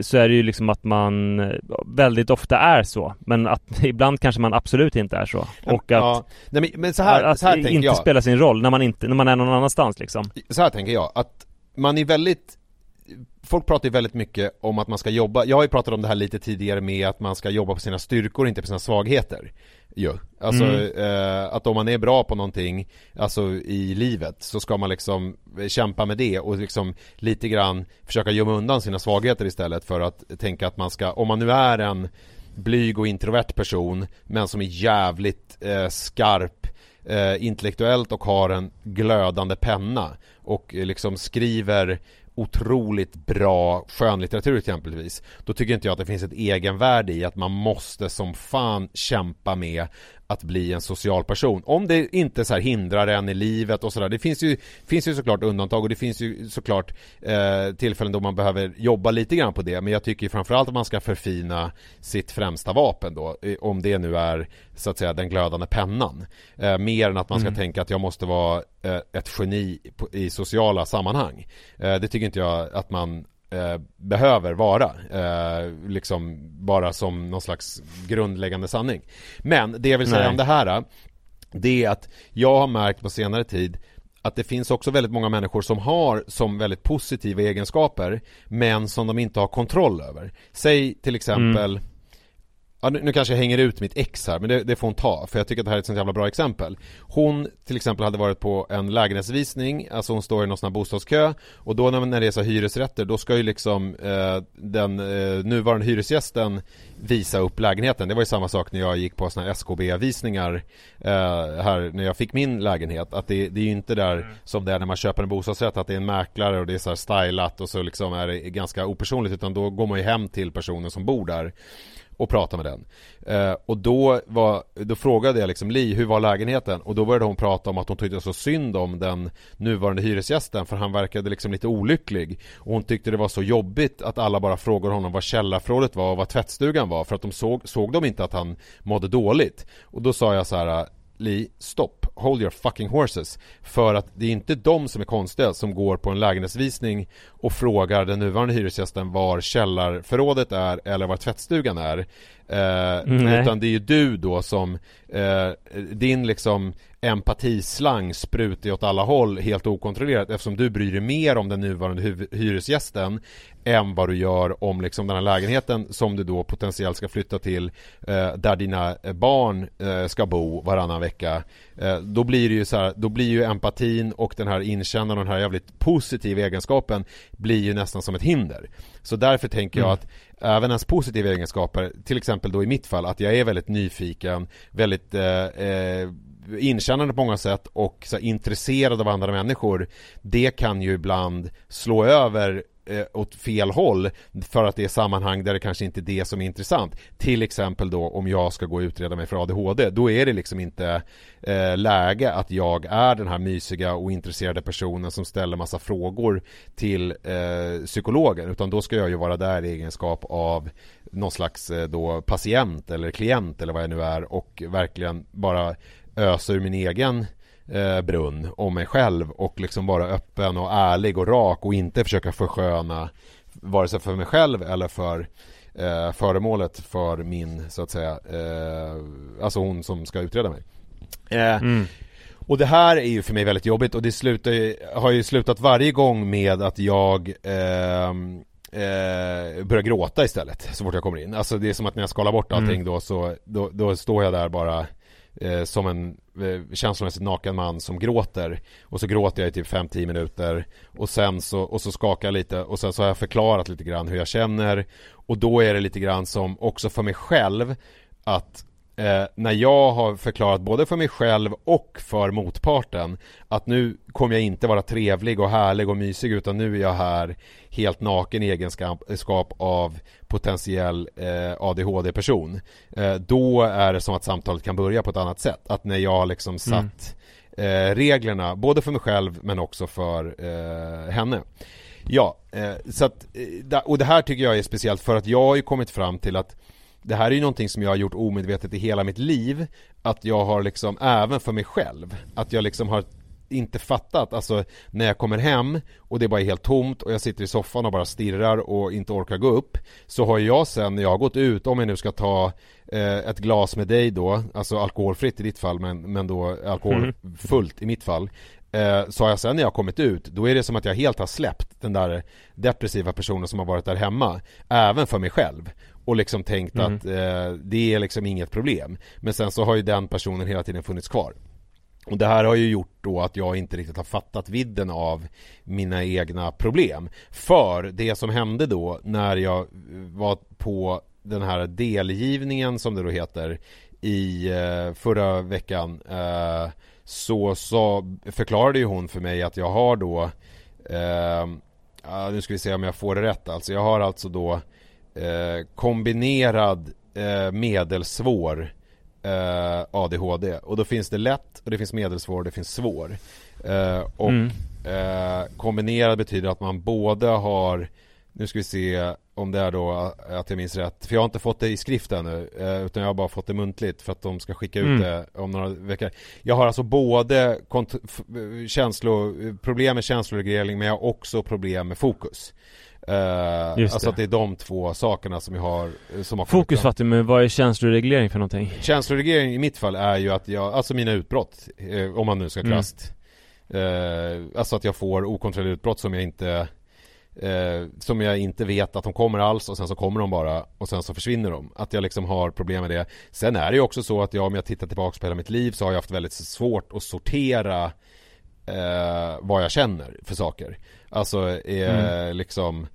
så är det ju liksom att man eh, väldigt ofta är så. Men att ibland kanske man absolut inte är så. Och att, ja. Nej, men, men så här, att så här tänker inte jag spela sin roll när man, inte, när man är någon annanstans liksom. Så här tänker jag, att man är väldigt Folk pratar ju väldigt mycket om att man ska jobba, jag har ju pratat om det här lite tidigare med att man ska jobba på sina styrkor, inte på sina svagheter ju. Alltså eh, att om man är bra på någonting, alltså i livet, så ska man liksom kämpa med det och liksom lite grann försöka gömma undan sina svagheter istället för att tänka att man ska, om man nu är en blyg och introvert person men som är jävligt eh, skarp eh, intellektuellt och har en glödande penna och liksom skriver otroligt bra skönlitteratur exempelvis Då tycker inte jag att det finns ett egenvärde i att man måste som fan kämpa med att bli en social person Om det inte så hindrar en i livet och sådär. Det finns ju, finns ju såklart undantag och det finns ju såklart eh, tillfällen då man behöver jobba lite grann på det. Men jag tycker framförallt att man ska förfina sitt främsta vapen då Om det nu är så att säga den glödande pennan. Eh, Mer än att man ska tänka att jag måste vara eh, ett geni i sociala sammanhang. Eh, Det tycker inte jag att man eh, behöver vara eh, liksom bara som någon slags grundläggande sanning Men det jag vill säga Nej. om det här det är att jag har märkt på senare tid att det finns också väldigt många människor som har som väldigt positiva egenskaper men som de inte har kontroll över. Säg till exempel Ja, nu, nu kanske jag hänger ut mitt ex här, men det, det får hon ta, för jag tycker att det här är ett sånt jävla bra exempel. Hon till exempel hade varit på en lägenhetsvisning, alltså hon står i någon sån här bostadskö, och då när, när det är så hyresrätter, då ska ju liksom eh, den eh, nuvarande hyresgästen visa upp lägenheten. Det var ju samma sak när jag gick på såna här SKB-visningar eh, här när jag fick min lägenhet, att det, det är ju inte där som det är när man köper en bostadsrätt, att det är en mäklare och det är så här stylat och så liksom är det ganska opersonligt, utan då går man ju hem till personen som bor där och prata med den. Eh, och då, var, då frågade jag liksom Li, hur var lägenheten? Och då började hon prata om att hon tyckte så synd om den nuvarande hyresgästen för han verkade liksom lite olycklig. Och hon tyckte det var så jobbigt att alla bara frågade honom vad källarförrådet var och vad tvättstugan var för att de såg, såg de inte att han mådde dåligt. Och då sa jag så här Li, stopp, hold your fucking horses. För att det är inte de som är konstiga som går på en lägenhetsvisning och frågar den nuvarande hyresgästen var källarförrådet är eller var tvättstugan är. Eh, Nej. utan det är ju du då som, eh, din liksom empatislang sprutar åt alla håll helt okontrollerat eftersom du bryr dig mer om den nuvarande hyresgästen än vad du gör om liksom den här lägenheten som du då potentiellt ska flytta till eh, där dina eh, barn eh, ska bo varannan vecka. Eh, då blir det ju så här, då blir ju empatin och den här inkännandet och den här jävligt positiva egenskapen blir ju nästan som ett hinder. Så därför tänker jag att även ens positiva egenskaper, till exempel då i mitt fall att jag är väldigt nyfiken, väldigt eh, eh, inkännande på många sätt och så intresserad av andra människor det kan ju ibland slå över eh, åt fel håll för att det är sammanhang där det kanske inte är det som är intressant. Till exempel då om jag ska gå och utreda mig för ADHD, då är det liksom inte eh, läge att jag är den här mysiga och intresserade personen som ställer massa frågor till eh, psykologen, utan då ska jag ju vara där i egenskap av någon slags eh, då patient eller klient eller vad jag nu är och verkligen bara ösa ur min egen eh, brunn om mig själv och liksom vara öppen och ärlig och rak och inte försöka försköna vare sig för mig själv eller för eh, föremålet för min, så att säga, eh, alltså hon som ska utreda mig. Eh, Mm. och det här är ju för mig väldigt jobbigt och det slutar ju, har ju slutat varje gång med att jag ehm, eh, börjar gråta istället så fort jag kommer in. Alltså det är som att när jag skalar bort allting då så då, då står jag där bara eh, som en eh, känslomässigt naken man som gråter. Och så gråter jag i typ 5-10 minuter. Och sen så, och så skakar jag lite. Och sen så har jag förklarat lite grann hur jag känner. Och då är det lite grann som också för mig själv att eh, när jag har förklarat både för mig själv och för motparten att nu kommer jag inte vara trevlig och härlig och mysig utan nu är jag här helt naken i egenskap av potentiell eh, ADHD-person. Eh, då är det som att samtalet kan börja på ett annat sätt. Att när jag liksom satt eh, reglerna, både för mig själv men också för eh, henne. Ja, eh, så att, och det här tycker jag är speciellt för att jag har ju kommit fram till att det här är ju någonting som jag har gjort omedvetet i hela mitt liv Att jag har liksom, även för mig själv Att jag liksom har inte fattat, alltså när jag kommer hem och det bara är helt tomt och jag sitter i soffan och bara stirrar och inte orkar gå upp Så har jag sen när jag har gått ut, om jag nu ska ta eh, ett glas med dig då, alltså alkoholfritt i ditt fall men, men då alkoholfullt i mitt fall eh, Så har jag sen när jag har kommit ut, då är det som att jag helt har släppt den där depressiva personen som har varit där hemma Även för mig själv och liksom tänkt att eh, det är liksom inget problem Men sen så har ju den personen hela tiden funnits kvar och det här har ju gjort då att jag inte riktigt har fattat vidden av mina egna problem. För det som hände då när jag var på den här delgivningen som det då heter i eh, förra veckan eh, så, så förklarade ju hon för mig att jag har då eh, nu ska vi se om jag får det rätt alltså. Jag har alltså då eh, kombinerad eh, medelsvår eh, ADHD och då finns det lätt och det finns medelsvår och det finns svår. Eh, och Mm. eh, kombinerad betyder att man både har nu ska vi se om det är då att jag minns rätt. För jag har inte fått det i skrift ännu. Utan jag har bara fått det muntligt för att de ska skicka ut Mm. det om några veckor. Jag har alltså både kont- känslo, problem med känsloreglering men jag har också problem med fokus. Eh, Just alltså det. att det är de två sakerna som jag har som har Fokus fattar men vad är känsloreglering för någonting? Känsloreglering i mitt fall är ju att jag, alltså mina utbrott, eh, om man nu ska Mm. krasst. Eh, alltså att jag får okontrollerade utbrott som jag inte eh, Som jag inte vet att de kommer alls och sen så kommer de bara och sen så försvinner de. Att jag liksom har problem med det. Sen är det ju också så att jag om jag tittar tillbaka på hela mitt liv så har jag haft väldigt svårt att sortera eh, vad jag känner för saker. Alltså eh, liksom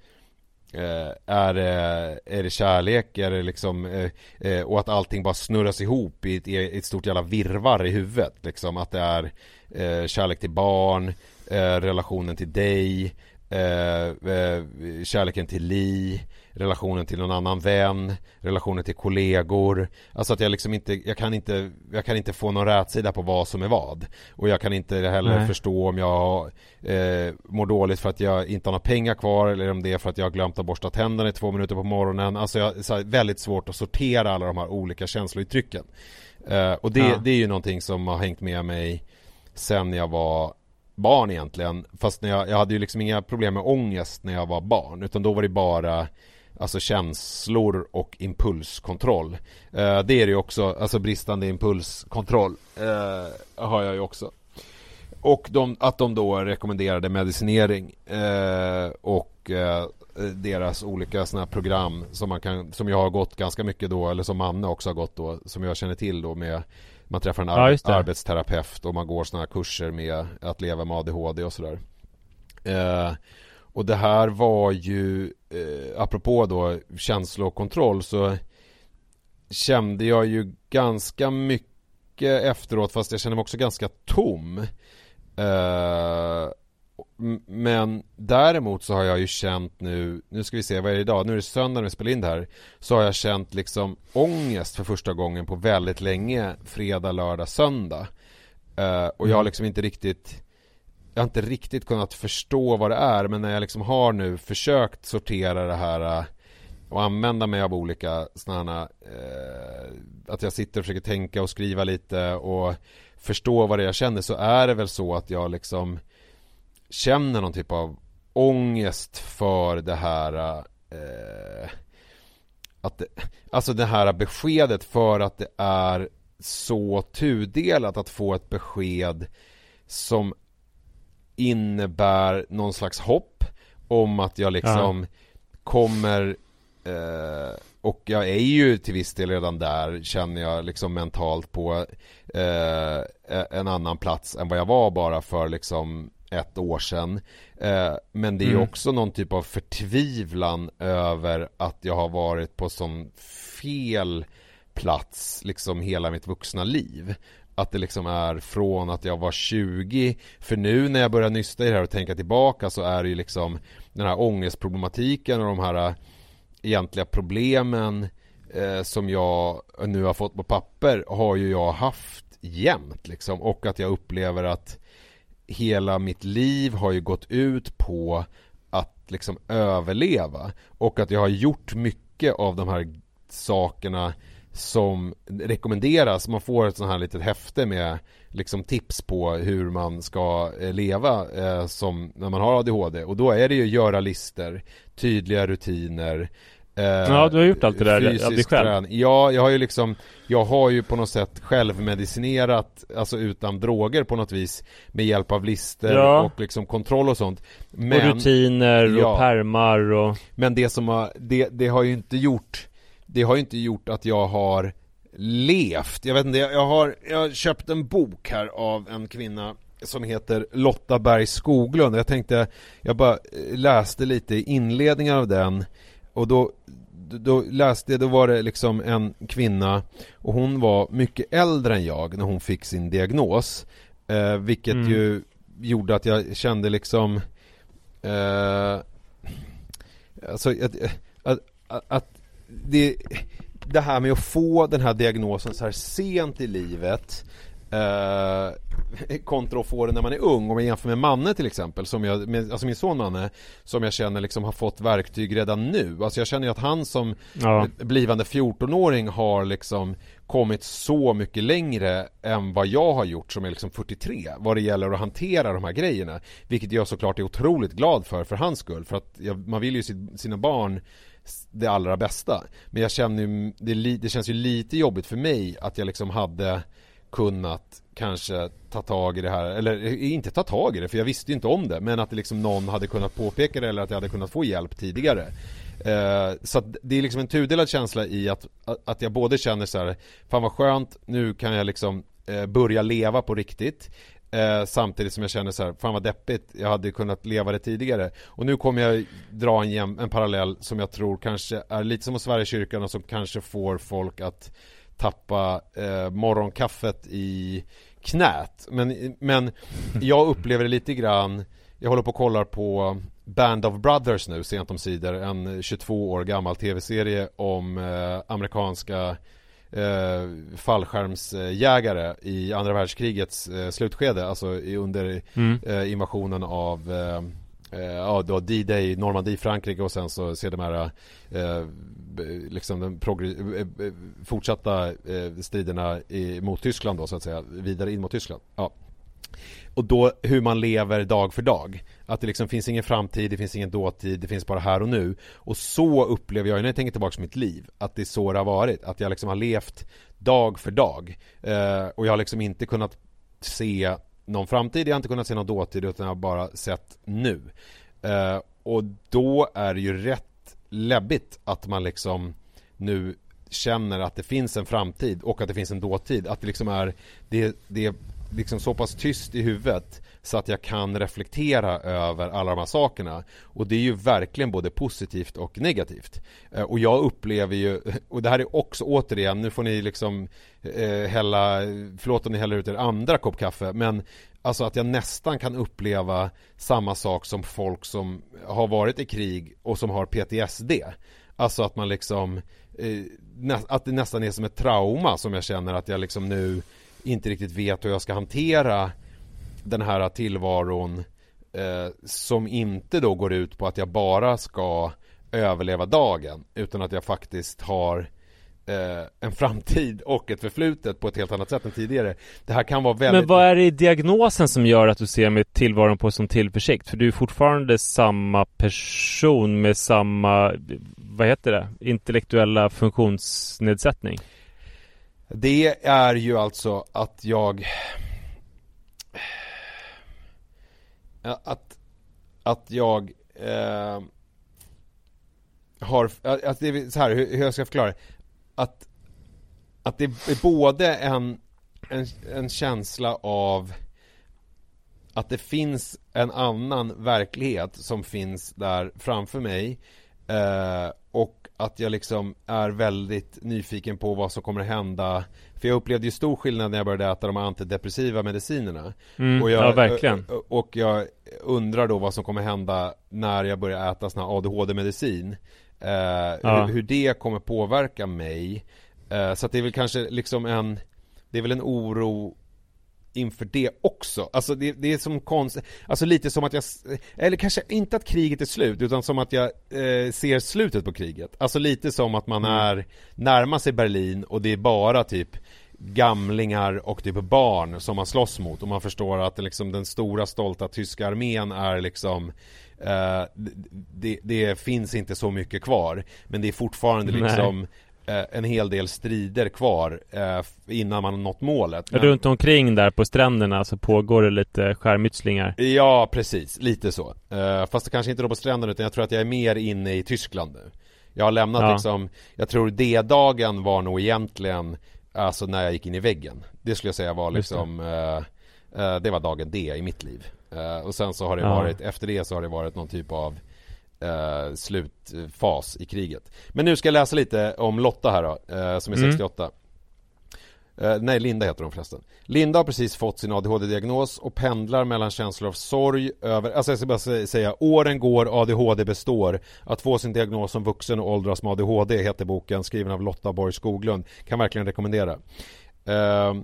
Eh, är, det, är det kärlek? Är det liksom eh, eh, Och att allting bara snurras ihop i ett, i ett stort jävla virvar i huvudet liksom Att det är eh, kärlek till barn eh, Relationen till dig Kärleken till Li Relationen till någon annan vän Relationen till kollegor Alltså att jag liksom inte Jag kan inte Jag kan inte få någon rätsida på vad som är vad Och jag kan inte heller Nej. förstå om jag eh, mår dåligt för att jag inte har några pengar kvar eller om det är för att jag har glömt att borsta tänderna i två minuter på morgonen. Alltså jag så här, väldigt svårt att sortera alla de här olika känslouttrycken. Eh, och det, Ja. det är ju någonting som har hängt med mig sen jag var barn egentligen. Fast när jag, jag hade ju liksom inga problem med ångest när jag var barn. Utan då var det bara Alltså känslor och impulskontroll. Eh, det är det ju också, alltså bristande impulskontroll eh, har jag ju också. Och de, att de då rekommenderade medicinering eh, och deras olika sådana program som man kan, som jag har gått ganska mycket då, eller som Manne också har gått då, som jag känner till då med man träffar en Ja, ar- det. arbetsterapeut och man går sådana här kurser med att leva med ADHD och sådär. Eh, och det här var ju, eh, apropå då känslokontroll så kände jag ju ganska mycket efteråt fast jag kände mig också ganska tom. Eh, men däremot så har jag ju känt nu, nu ska vi se, vad är det idag? Nu är det söndag när vi spelar in det här. Så har jag känt liksom ångest för första gången på väldigt länge, fredag, lördag, söndag. Eh, och jag har liksom inte riktigt jag har inte riktigt kunnat förstå vad det är men när jag liksom har nu försökt sortera det här eh, och använda mig av olika sådana eh, att jag sitter och försöker tänka och skriva lite och förstå vad det är jag känner så är det väl så att jag liksom känner någon typ av ångest för det här eh, att det, Alltså det här beskedet för att det är så tudelat att få ett besked som innebär någon slags hopp om att jag liksom kommer eh, och jag är ju till viss del redan där känner jag liksom mentalt på eh, en annan plats än vad jag var bara för liksom ett år sedan. Eh, men det är Mm. också någon typ av förtvivlan över att jag har varit på sån fel plats liksom hela mitt vuxna liv. Att det liksom är från att jag var 20 För nu när jag börjar nysta i det här och tänka tillbaka så är det ju liksom Den här ångestproblematiken och de här eh, egentliga problemen eh, Som jag nu har fått på papper har ju jag haft jämt liksom. Och att jag upplever att Hela mitt liv har ju gått ut på att liksom överleva. Och att jag har gjort mycket av de här sakerna som rekommenderas. Man får ett sånt här litet häfte med liksom tips på hur man ska eh, leva eh, som när man har ADHD och då är det ju göra lister, tydliga rutiner eh, Ja, du har gjort allt det där av dig själv. träning. Ja, jag har ju liksom Jag har ju på något sätt självmedicinerat Alltså utan droger på något vis Med hjälp av lister Ja. och liksom kontroll och sånt och Men, rutiner och Ja. pärmar och... men det som har det, det har ju inte gjort Det har ju inte gjort att jag har levt Jag vet inte, jag har Jag har köpt en bok här av en kvinna som heter Lotta Berg Skoglund Jag tänkte Jag bara eh, läste lite i inledningen av den Och då då läste jag, då var det liksom en kvinna och hon var mycket äldre än jag när hon fick sin diagnos eh, Vilket Mm. ju gjorde att jag kände liksom eh, Alltså att, att, att det, det här med att få den här diagnosen så här sent i livet eh, kontra att få den när man är ung, om jag jämför med Manne till exempel, som jag, med, alltså min son Manne, som jag känner liksom har fått verktyg redan nu. Alltså jag känner ju att han som Ja. blivande 14-åring har liksom kommit så mycket längre än vad jag har gjort som är liksom 43 vad det gäller att hantera de här grejerna. Vilket jag såklart är otroligt glad för, för hans skull. För att jag, man vill ju sina barn det allra bästa. Men jag känner ju, det, det känns ju lite jobbigt för mig att jag liksom hade kunnat kanske ta tag i det här, eller eh, inte ta tag i det för jag visste ju inte om det, men att det liksom någon hade kunnat påpeka det eller att jag hade kunnat få hjälp tidigare. Eh, så att det är liksom en tudelad känsla i att, att jag både känner så här, fan vad skönt, nu kan jag liksom eh, börja leva på riktigt. Eh, samtidigt som jag känner så här, fan vad deppigt, jag hade kunnat leva det tidigare. Och nu kommer jag dra en, jäm, en parallell som jag tror kanske är lite som att Sverigekyrkan och som kanske får folk att tappa eh, morgonkaffet i knät. Men, men jag upplever det lite grann, jag håller på och kollar på Band of Brothers nu sent om sidor, en 22 år gammal tv-serie om eh, amerikanska eh, fallskärmsjägare i andra världskrigets eh, slutskede, alltså under Mm. eh, invasionen av eh, eh, ja, då D-Day, Normandie, Frankrike och sen så sedermera eh, liksom den eh, fortsatta eh, striderna i, mot Tyskland då så att säga, vidare in mot Tyskland. Ja. Och då hur man lever dag för dag. Att det liksom finns ingen framtid, det finns ingen dåtid, det finns bara här och nu. Och så upplever jag när jag tänker tillbaka på mitt liv. Att det är så det har varit. Att jag liksom har levt dag för dag. Eh, och jag har liksom inte kunnat se någon framtid, jag har inte kunnat se någon dåtid utan jag har bara sett nu. Eh, och då är det ju rätt läbbigt att man liksom nu känner att det finns en framtid och att det finns en dåtid. Att det liksom är, det, det är liksom så pass tyst i huvudet så att jag kan reflektera över alla de här sakerna. Och det är ju verkligen både positivt och negativt. Eh, och jag upplever ju, och det här är också återigen, nu får ni liksom eh, hälla, förlåt om ni häller ut er andra kopp kaffe, men Alltså att jag nästan kan uppleva samma sak som folk som har varit i krig och som har PTSD. Alltså att man liksom eh, nä- Att det nästan är som ett trauma som jag känner att jag liksom nu inte riktigt vet hur jag ska hantera den här tillvaron eh, som inte då går ut på att jag bara ska överleva dagen utan att jag faktiskt har eh, en framtid och ett förflutet på ett helt annat sätt än tidigare. Det här kan vara väldigt... Men vad är det i diagnosen som gör att du ser med tillvaron på som tillförsikt? För du är fortfarande samma person med samma, vad heter det, intellektuella funktionsnedsättning? Det är ju alltså att jag Att, att jag eh, har, att det är så här, hur, hur jag ska förklara Att, att det är både en, en, en känsla av att det finns en annan verklighet som finns där framför mig eh, och att jag liksom är väldigt nyfiken på vad som kommer att hända. För jag upplevde ju stor skillnad när jag började äta de antidepressiva medicinerna. Mm, och jag, ja, verkligen. Och jag undrar då vad som kommer hända när jag börjar äta sån här ADHD-medicin eh, Ja. hur, hur det kommer påverka mig. Eh, Så att det är väl kanske liksom en Det är väl en oro inför det också. Alltså det, det är som konst, alltså lite som att jag, eller kanske inte att kriget är slut, utan som att jag eh, ser slutet på kriget. Alltså lite som att man är, närmar sig Berlin och det är bara typ gamlingar och typ barn som man slåss mot och man förstår att liksom den stora stolta tyska armén är liksom eh, det, det finns inte så mycket kvar men det är fortfarande Nej. liksom en hel del strider kvar eh, innan man nått målet. Men- Runt omkring där på stränderna så pågår det lite skärmytslingar. Ja, precis. Lite så. Eh, fast det kanske inte då på stränderna utan jag tror att jag är mer inne i Tyskland nu. Jag har lämnat Ja. liksom, jag tror D-dagen var nog egentligen Alltså när jag gick in i väggen. Det skulle jag säga var det. liksom eh, eh, Det var dagen D i mitt liv. Eh, och sen så har det Ja. varit, efter det så har det varit någon typ av eh, slutfas i kriget. Men nu ska jag läsa lite om Lotta här då, eh, som är Mm. 68. Eh, nej, Linda heter hon förresten. Linda har precis fått sin ADHD-diagnos och pendlar mellan känslor av sorg över, alltså jag ska bara sä- säga, åren går, ADHD består. Att få sin diagnos som vuxen och åldras med ADHD heter boken, skriven av Lotta Borg Skoglund. Kan verkligen rekommendera. Eh,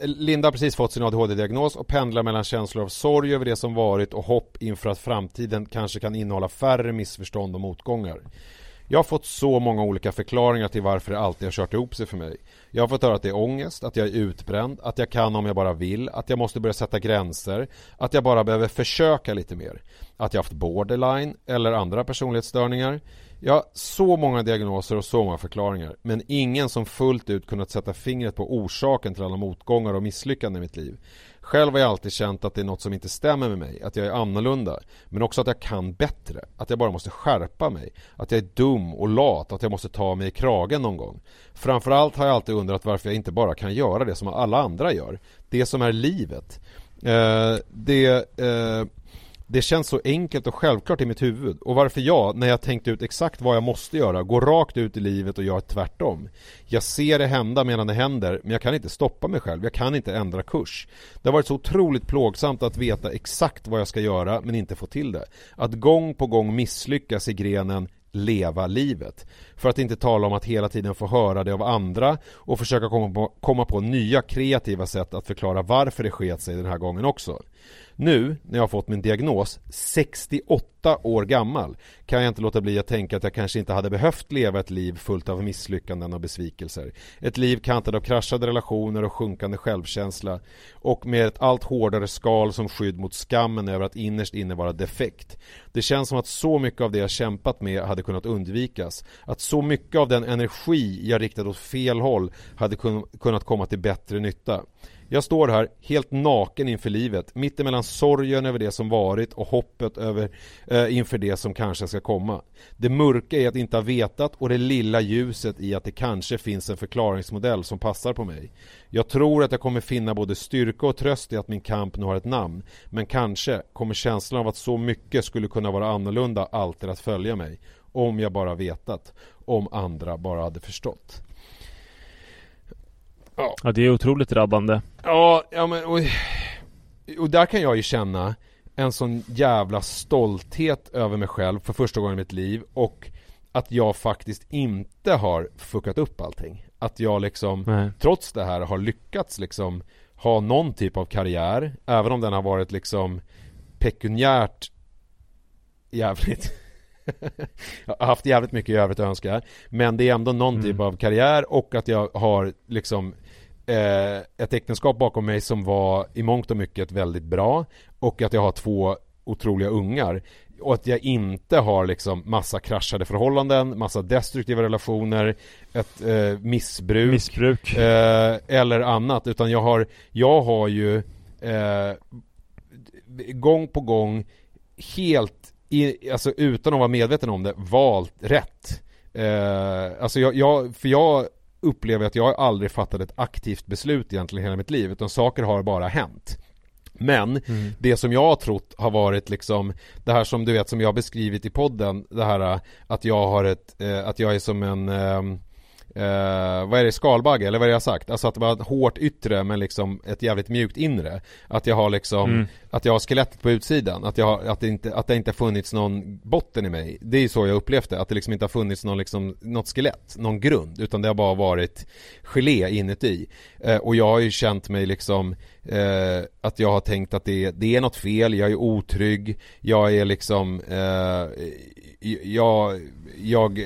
Linda har precis fått sin ADHD-diagnos och pendlar mellan känslor av sorg över det som varit och hopp inför att framtiden kanske kan innehålla färre missförstånd och motgångar. Jag har fått så många olika förklaringar till varför det alltid har kört ihop sig för mig. Jag har fått höra att det är ångest, att jag är utbränd, att jag kan om jag bara vill, att jag måste börja sätta gränser, att jag bara behöver försöka lite mer. Att jag haft borderline eller andra personlighetsstörningar. Jag har så många diagnoser och så många förklaringar, men ingen som fullt ut kunnat sätta fingret på orsaken till alla motgångar och misslyckanden i mitt liv. Själv har jag alltid känt att det är något som inte stämmer med mig, att jag är annorlunda. Men också att jag kan bättre, att jag bara måste skärpa mig. Att jag är dum och lat, att jag måste ta mig i kragen någon gång. Framförallt har jag alltid undrat varför jag inte bara kan göra det som alla andra gör. Det som är livet. Eh, det, eh, det känns så enkelt och självklart i mitt huvud. Och varför jag, när jag tänkt ut exakt vad jag måste göra, går rakt ut i livet och gör tvärtom. Jag ser det hända medan det händer, men jag kan inte stoppa mig själv. Jag kan inte ändra kurs. Det har varit så otroligt plågsamt att veta exakt vad jag ska göra, men inte få till det. Att gång på gång misslyckas i grenen leva livet. För att inte tala om att hela tiden få höra det av andra och försöka komma på, komma på nya kreativa sätt att förklara varför det sket sig den här gången också. Nu, när jag har fått min diagnos, 68 år gammal, kan jag inte låta bli att tänka att jag kanske inte hade behövt leva ett liv fullt av misslyckanden och besvikelser. Ett liv kantat av kraschade relationer och sjunkande självkänsla och med ett allt hårdare skal som skydd mot skammen över att innerst inne vara defekt. Det känns som att så mycket av det jag kämpat med hade kunnat undvikas. Att så mycket av den energi jag riktat åt fel håll hade kunnat komma till bättre nytta. Jag står här helt naken inför livet, mittemellan sorgen över det som varit och hoppet över, eh, inför det som kanske ska komma. Det mörka i att inte ha vetat och det lilla ljuset i att det kanske finns en förklaringsmodell som passar på mig. Jag tror att jag kommer finna både styrka och tröst i att min kamp nu har ett namn, men kanske kommer känslan av att så mycket skulle kunna vara annorlunda alltid att följa mig. Om jag bara vetat, om andra bara hade förstått. Ja, det är otroligt drabbande. Ja, ja men och, och där kan jag ju känna en sån jävla stolthet över mig själv för första gången i mitt liv och att jag faktiskt inte har fuckat upp allting. Att jag liksom, Nej. trots det här, har lyckats liksom ha någon typ av karriär, även om den har varit liksom pekuniärt jävligt jag har haft jävligt mycket i övrigt att önska Men det är ändå någon typ av karriär och att jag har liksom eh, ett äktenskap bakom mig som var i mångt och mycket väldigt bra och att jag har två otroliga ungar och att jag inte har liksom massa kraschade förhållanden, massa destruktiva relationer, ett eh, missbruk, Missbruk. eh, eller annat utan jag har, jag har ju eh, gång på gång helt, i, alltså utan att vara medveten om det, valt rätt. Eh, alltså jag, jag, för jag upplever att jag aldrig fattat ett aktivt beslut egentligen hela mitt liv utan saker har bara hänt. Men det som jag har trott har varit liksom Det här som du vet som jag har beskrivit i podden Det här äh, att jag har ett eh, Att jag är som en ehm, eh, vad är det, skalbagge eller vad är det jag har sagt? Alltså att det var ett hårt yttre men liksom ett jävligt mjukt inre Att jag har liksom att jag har skelettet på utsidan Att, jag att, det inte, att det inte har funnits någon botten i mig. Det är så jag upplevt det Att det liksom inte har funnits någon liksom, något skelett Någon grund Utan det har bara varit gelé inuti. Eh, Och jag har ju känt mig liksom eh, Att jag har tänkt att det, det är något fel Jag är otrygg Jag är liksom eh, jag, jag,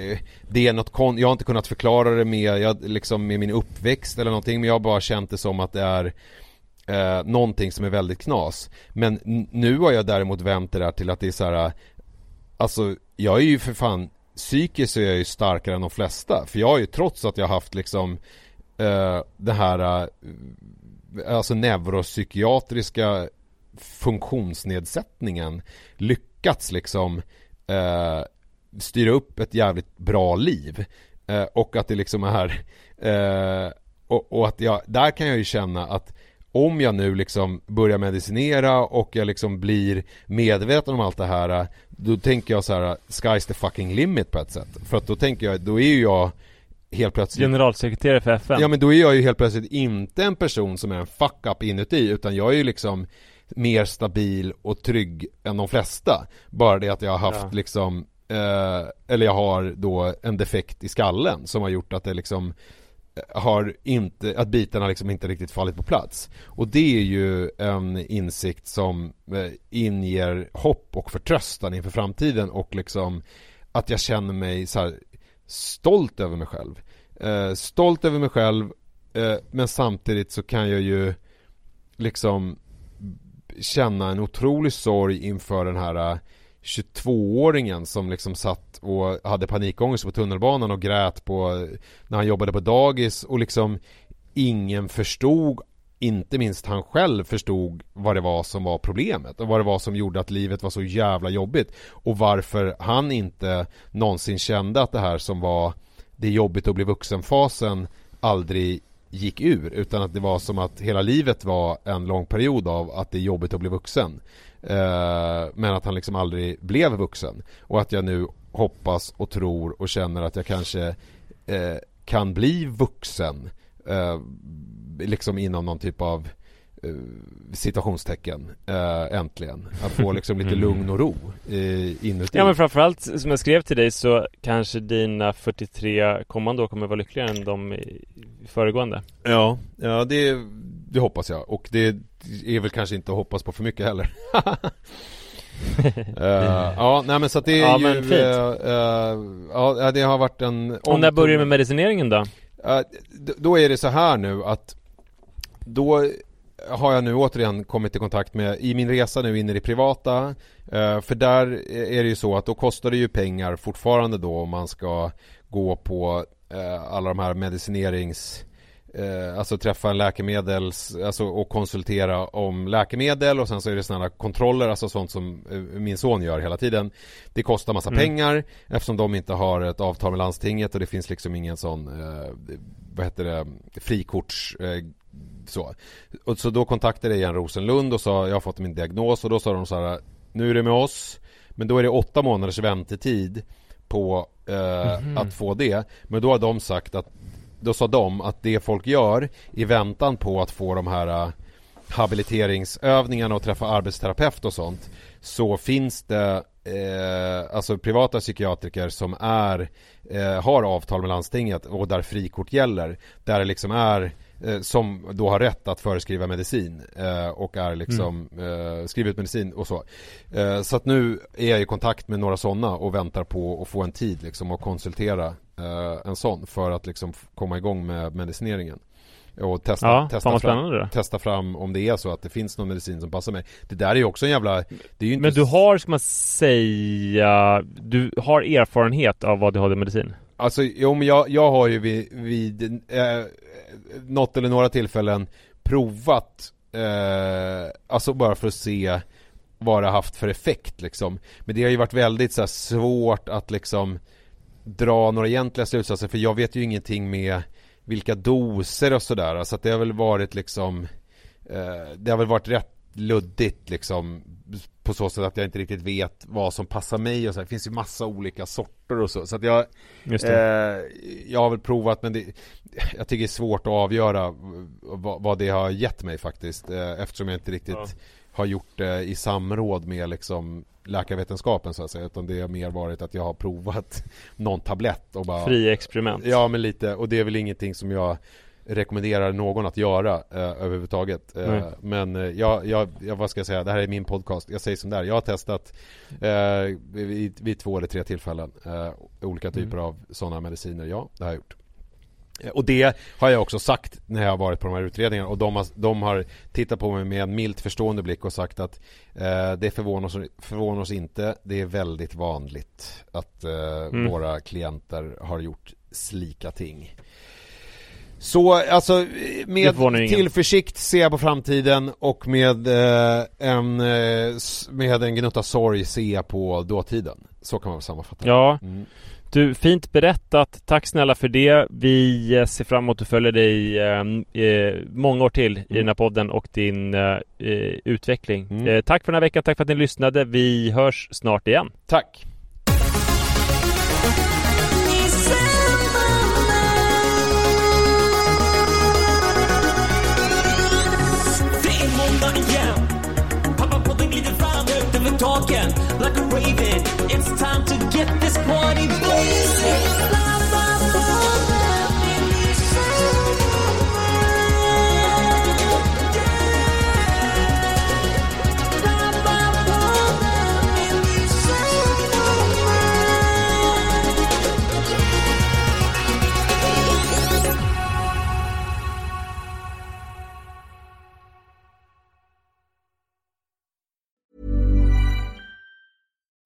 det är något kon, jag har inte kunnat förklara det med, jag, liksom med min uppväxt eller någonting men jag har bara känt det som att det är eh, någonting som är väldigt knas. Men nu har jag däremot vänt det där till att det är så här, alltså jag är ju för fan psykiskt så är jag ju starkare än de flesta. För jag har ju trots att jag har haft liksom eh, det här eh, alltså neuropsykiatriska funktionsnedsättningen lyckats liksom eh, styra upp ett jävligt bra liv. Eh, och att det liksom är eh, och, och att jag, där kan jag ju känna att om jag nu liksom börjar medicinera och jag liksom blir medveten om allt det här Då tänker jag så här, sky's the fucking limit på ett sätt För att då tänker jag, då är ju jag helt plötsligt Generalsekreterare för FN. Ja men då är jag ju helt plötsligt inte en person som är en fuck-up inuti utan jag är ju liksom mer stabil och trygg än de flesta. Bara det att jag har haft Ja. liksom eh, eller jag har då en defekt i skallen som har gjort att det liksom har inte, att bitarna liksom inte riktigt fallit på plats. Och det är ju en insikt som eh, inger hopp och förtröstan inför framtiden och liksom att jag känner mig så här stolt över mig själv. Eh, stolt över mig själv eh, men samtidigt så kan jag ju liksom känna en otrolig sorg inför den här 22-åringen som liksom satt och hade panikångest på tunnelbanan och grät på när han jobbade på dagis och liksom ingen förstod inte minst han själv förstod vad det var som var problemet och vad det var som gjorde att livet var så jävla jobbigt och varför han inte någonsin kände att det här som var det jobbigt att bli vuxen-fasen aldrig gick ur utan att det var som att hela livet var en lång period av att det är jobbigt att bli vuxen. Eh, men att han liksom aldrig blev vuxen. Och att jag nu hoppas och tror och känner att jag kanske eh, kan bli vuxen eh, liksom inom någon typ av eh, situationstecken eh, äntligen. Att få liksom lite lugn och ro eh, inuti. Ja men framförallt som jag skrev till dig så kanske dina 43 kommande år kommer vara lyckligare än de föregående. Ja, ja det, det hoppas jag och det är väl kanske inte att hoppas på för mycket heller. Eh, ja, nej men så att det är Ja, ju men fint. eh, eh, Ja, det har varit en Och när börjar du med medicineringen då? Då är det så här nu att Då har jag nu återigen kommit i kontakt med I min resa nu in i det privata eh, För där är det ju så att då kostar det ju pengar fortfarande då om man ska gå på eh, alla de här medicinerings eh, Alltså träffa en läkemedels Alltså och konsultera om läkemedel och sen så är det sådana kontroller Alltså sånt som min son gör hela tiden. Det kostar massa pengar Eftersom de inte har ett avtal med landstinget och det finns liksom ingen sån eh, Vad heter det Frikorts så. Och så då kontaktade jag igen Rosenlund och sa jag har fått min diagnos. Och då sa de så här Nu är det med oss Men då är det åtta månaders väntetid På eh, att få det. Men då har de sagt att Då sa de att det folk gör I väntan på att få de här eh, habiliteringsövningarna och träffa arbetsterapeut och sånt Så finns det eh, Alltså privata psykiatriker som är eh, Har avtal med landstinget och där frikort gäller. Där det liksom är som då har rätt att föreskriva medicin eh, och är liksom eh, skriver ut medicin och så. Eh, så att nu är jag i kontakt med några sådana och väntar på att få en tid liksom och konsultera eh, en sån för att liksom komma igång med medicineringen. Och testa, Ja, testa, vad fram, testa fram om det är så att det finns någon medicin som passar mig. Det där är ju också en jävla... Det är ju inte Men du har, ska man säga, du har erfarenhet av ADHD-medicin? Alltså, jo men jag, jag har ju vid, vid eh, något eller några tillfällen provat, eh, alltså bara för att se vad det har haft för effekt liksom. Men det har ju varit väldigt så här, svårt att liksom dra några egentliga slutsatser för jag vet ju ingenting med vilka doser och sådär. Så att det har väl varit liksom eh, Det har väl varit rätt luddigt liksom På så sätt att jag inte riktigt vet vad som passar mig och så. här. Det finns ju massa olika sorter och så. Så att jag. Eh, jag har väl provat men det, jag tycker det är svårt att avgöra vad, vad det har gett mig faktiskt eh, eftersom jag inte riktigt Ja. har gjort det i samråd med liksom läkarvetenskapen så att säga utan det har mer varit att jag har provat någon tablett och bara Fri experiment. Ja men lite och det är väl ingenting som jag rekommenderar någon att göra eh, överhuvudtaget. Eh, Nej. men eh, jag, jag, jag, vad ska jag säga, det här är min podcast. Jag säger som där. Jag har testat eh, vid, vid två eller tre tillfällen eh, olika typer av sådana mediciner. Ja, det har jag gjort. Eh, Och det har jag också sagt när jag har varit på de här utredningarna och de har, de har tittat på mig med en milt förstående blick och sagt att eh, det förvånar oss, förvånar oss inte. Det är väldigt vanligt att eh, våra klienter har gjort slika ting. Så alltså med tillförsikt ser jag på framtiden och med eh, en, eh, med en gnutta sorg ser jag på dåtiden. Så kan man väl sammanfatta. Ja, Mm. du, fint berättat. Tack snälla för det. Vi eh, ser fram emot att följa dig eh, många år till i den här podden och din eh, eh, utveckling. Mm. Eh, tack för den här veckan, tack för att ni lyssnade. Vi hörs snart igen. Tack! It's time to get this party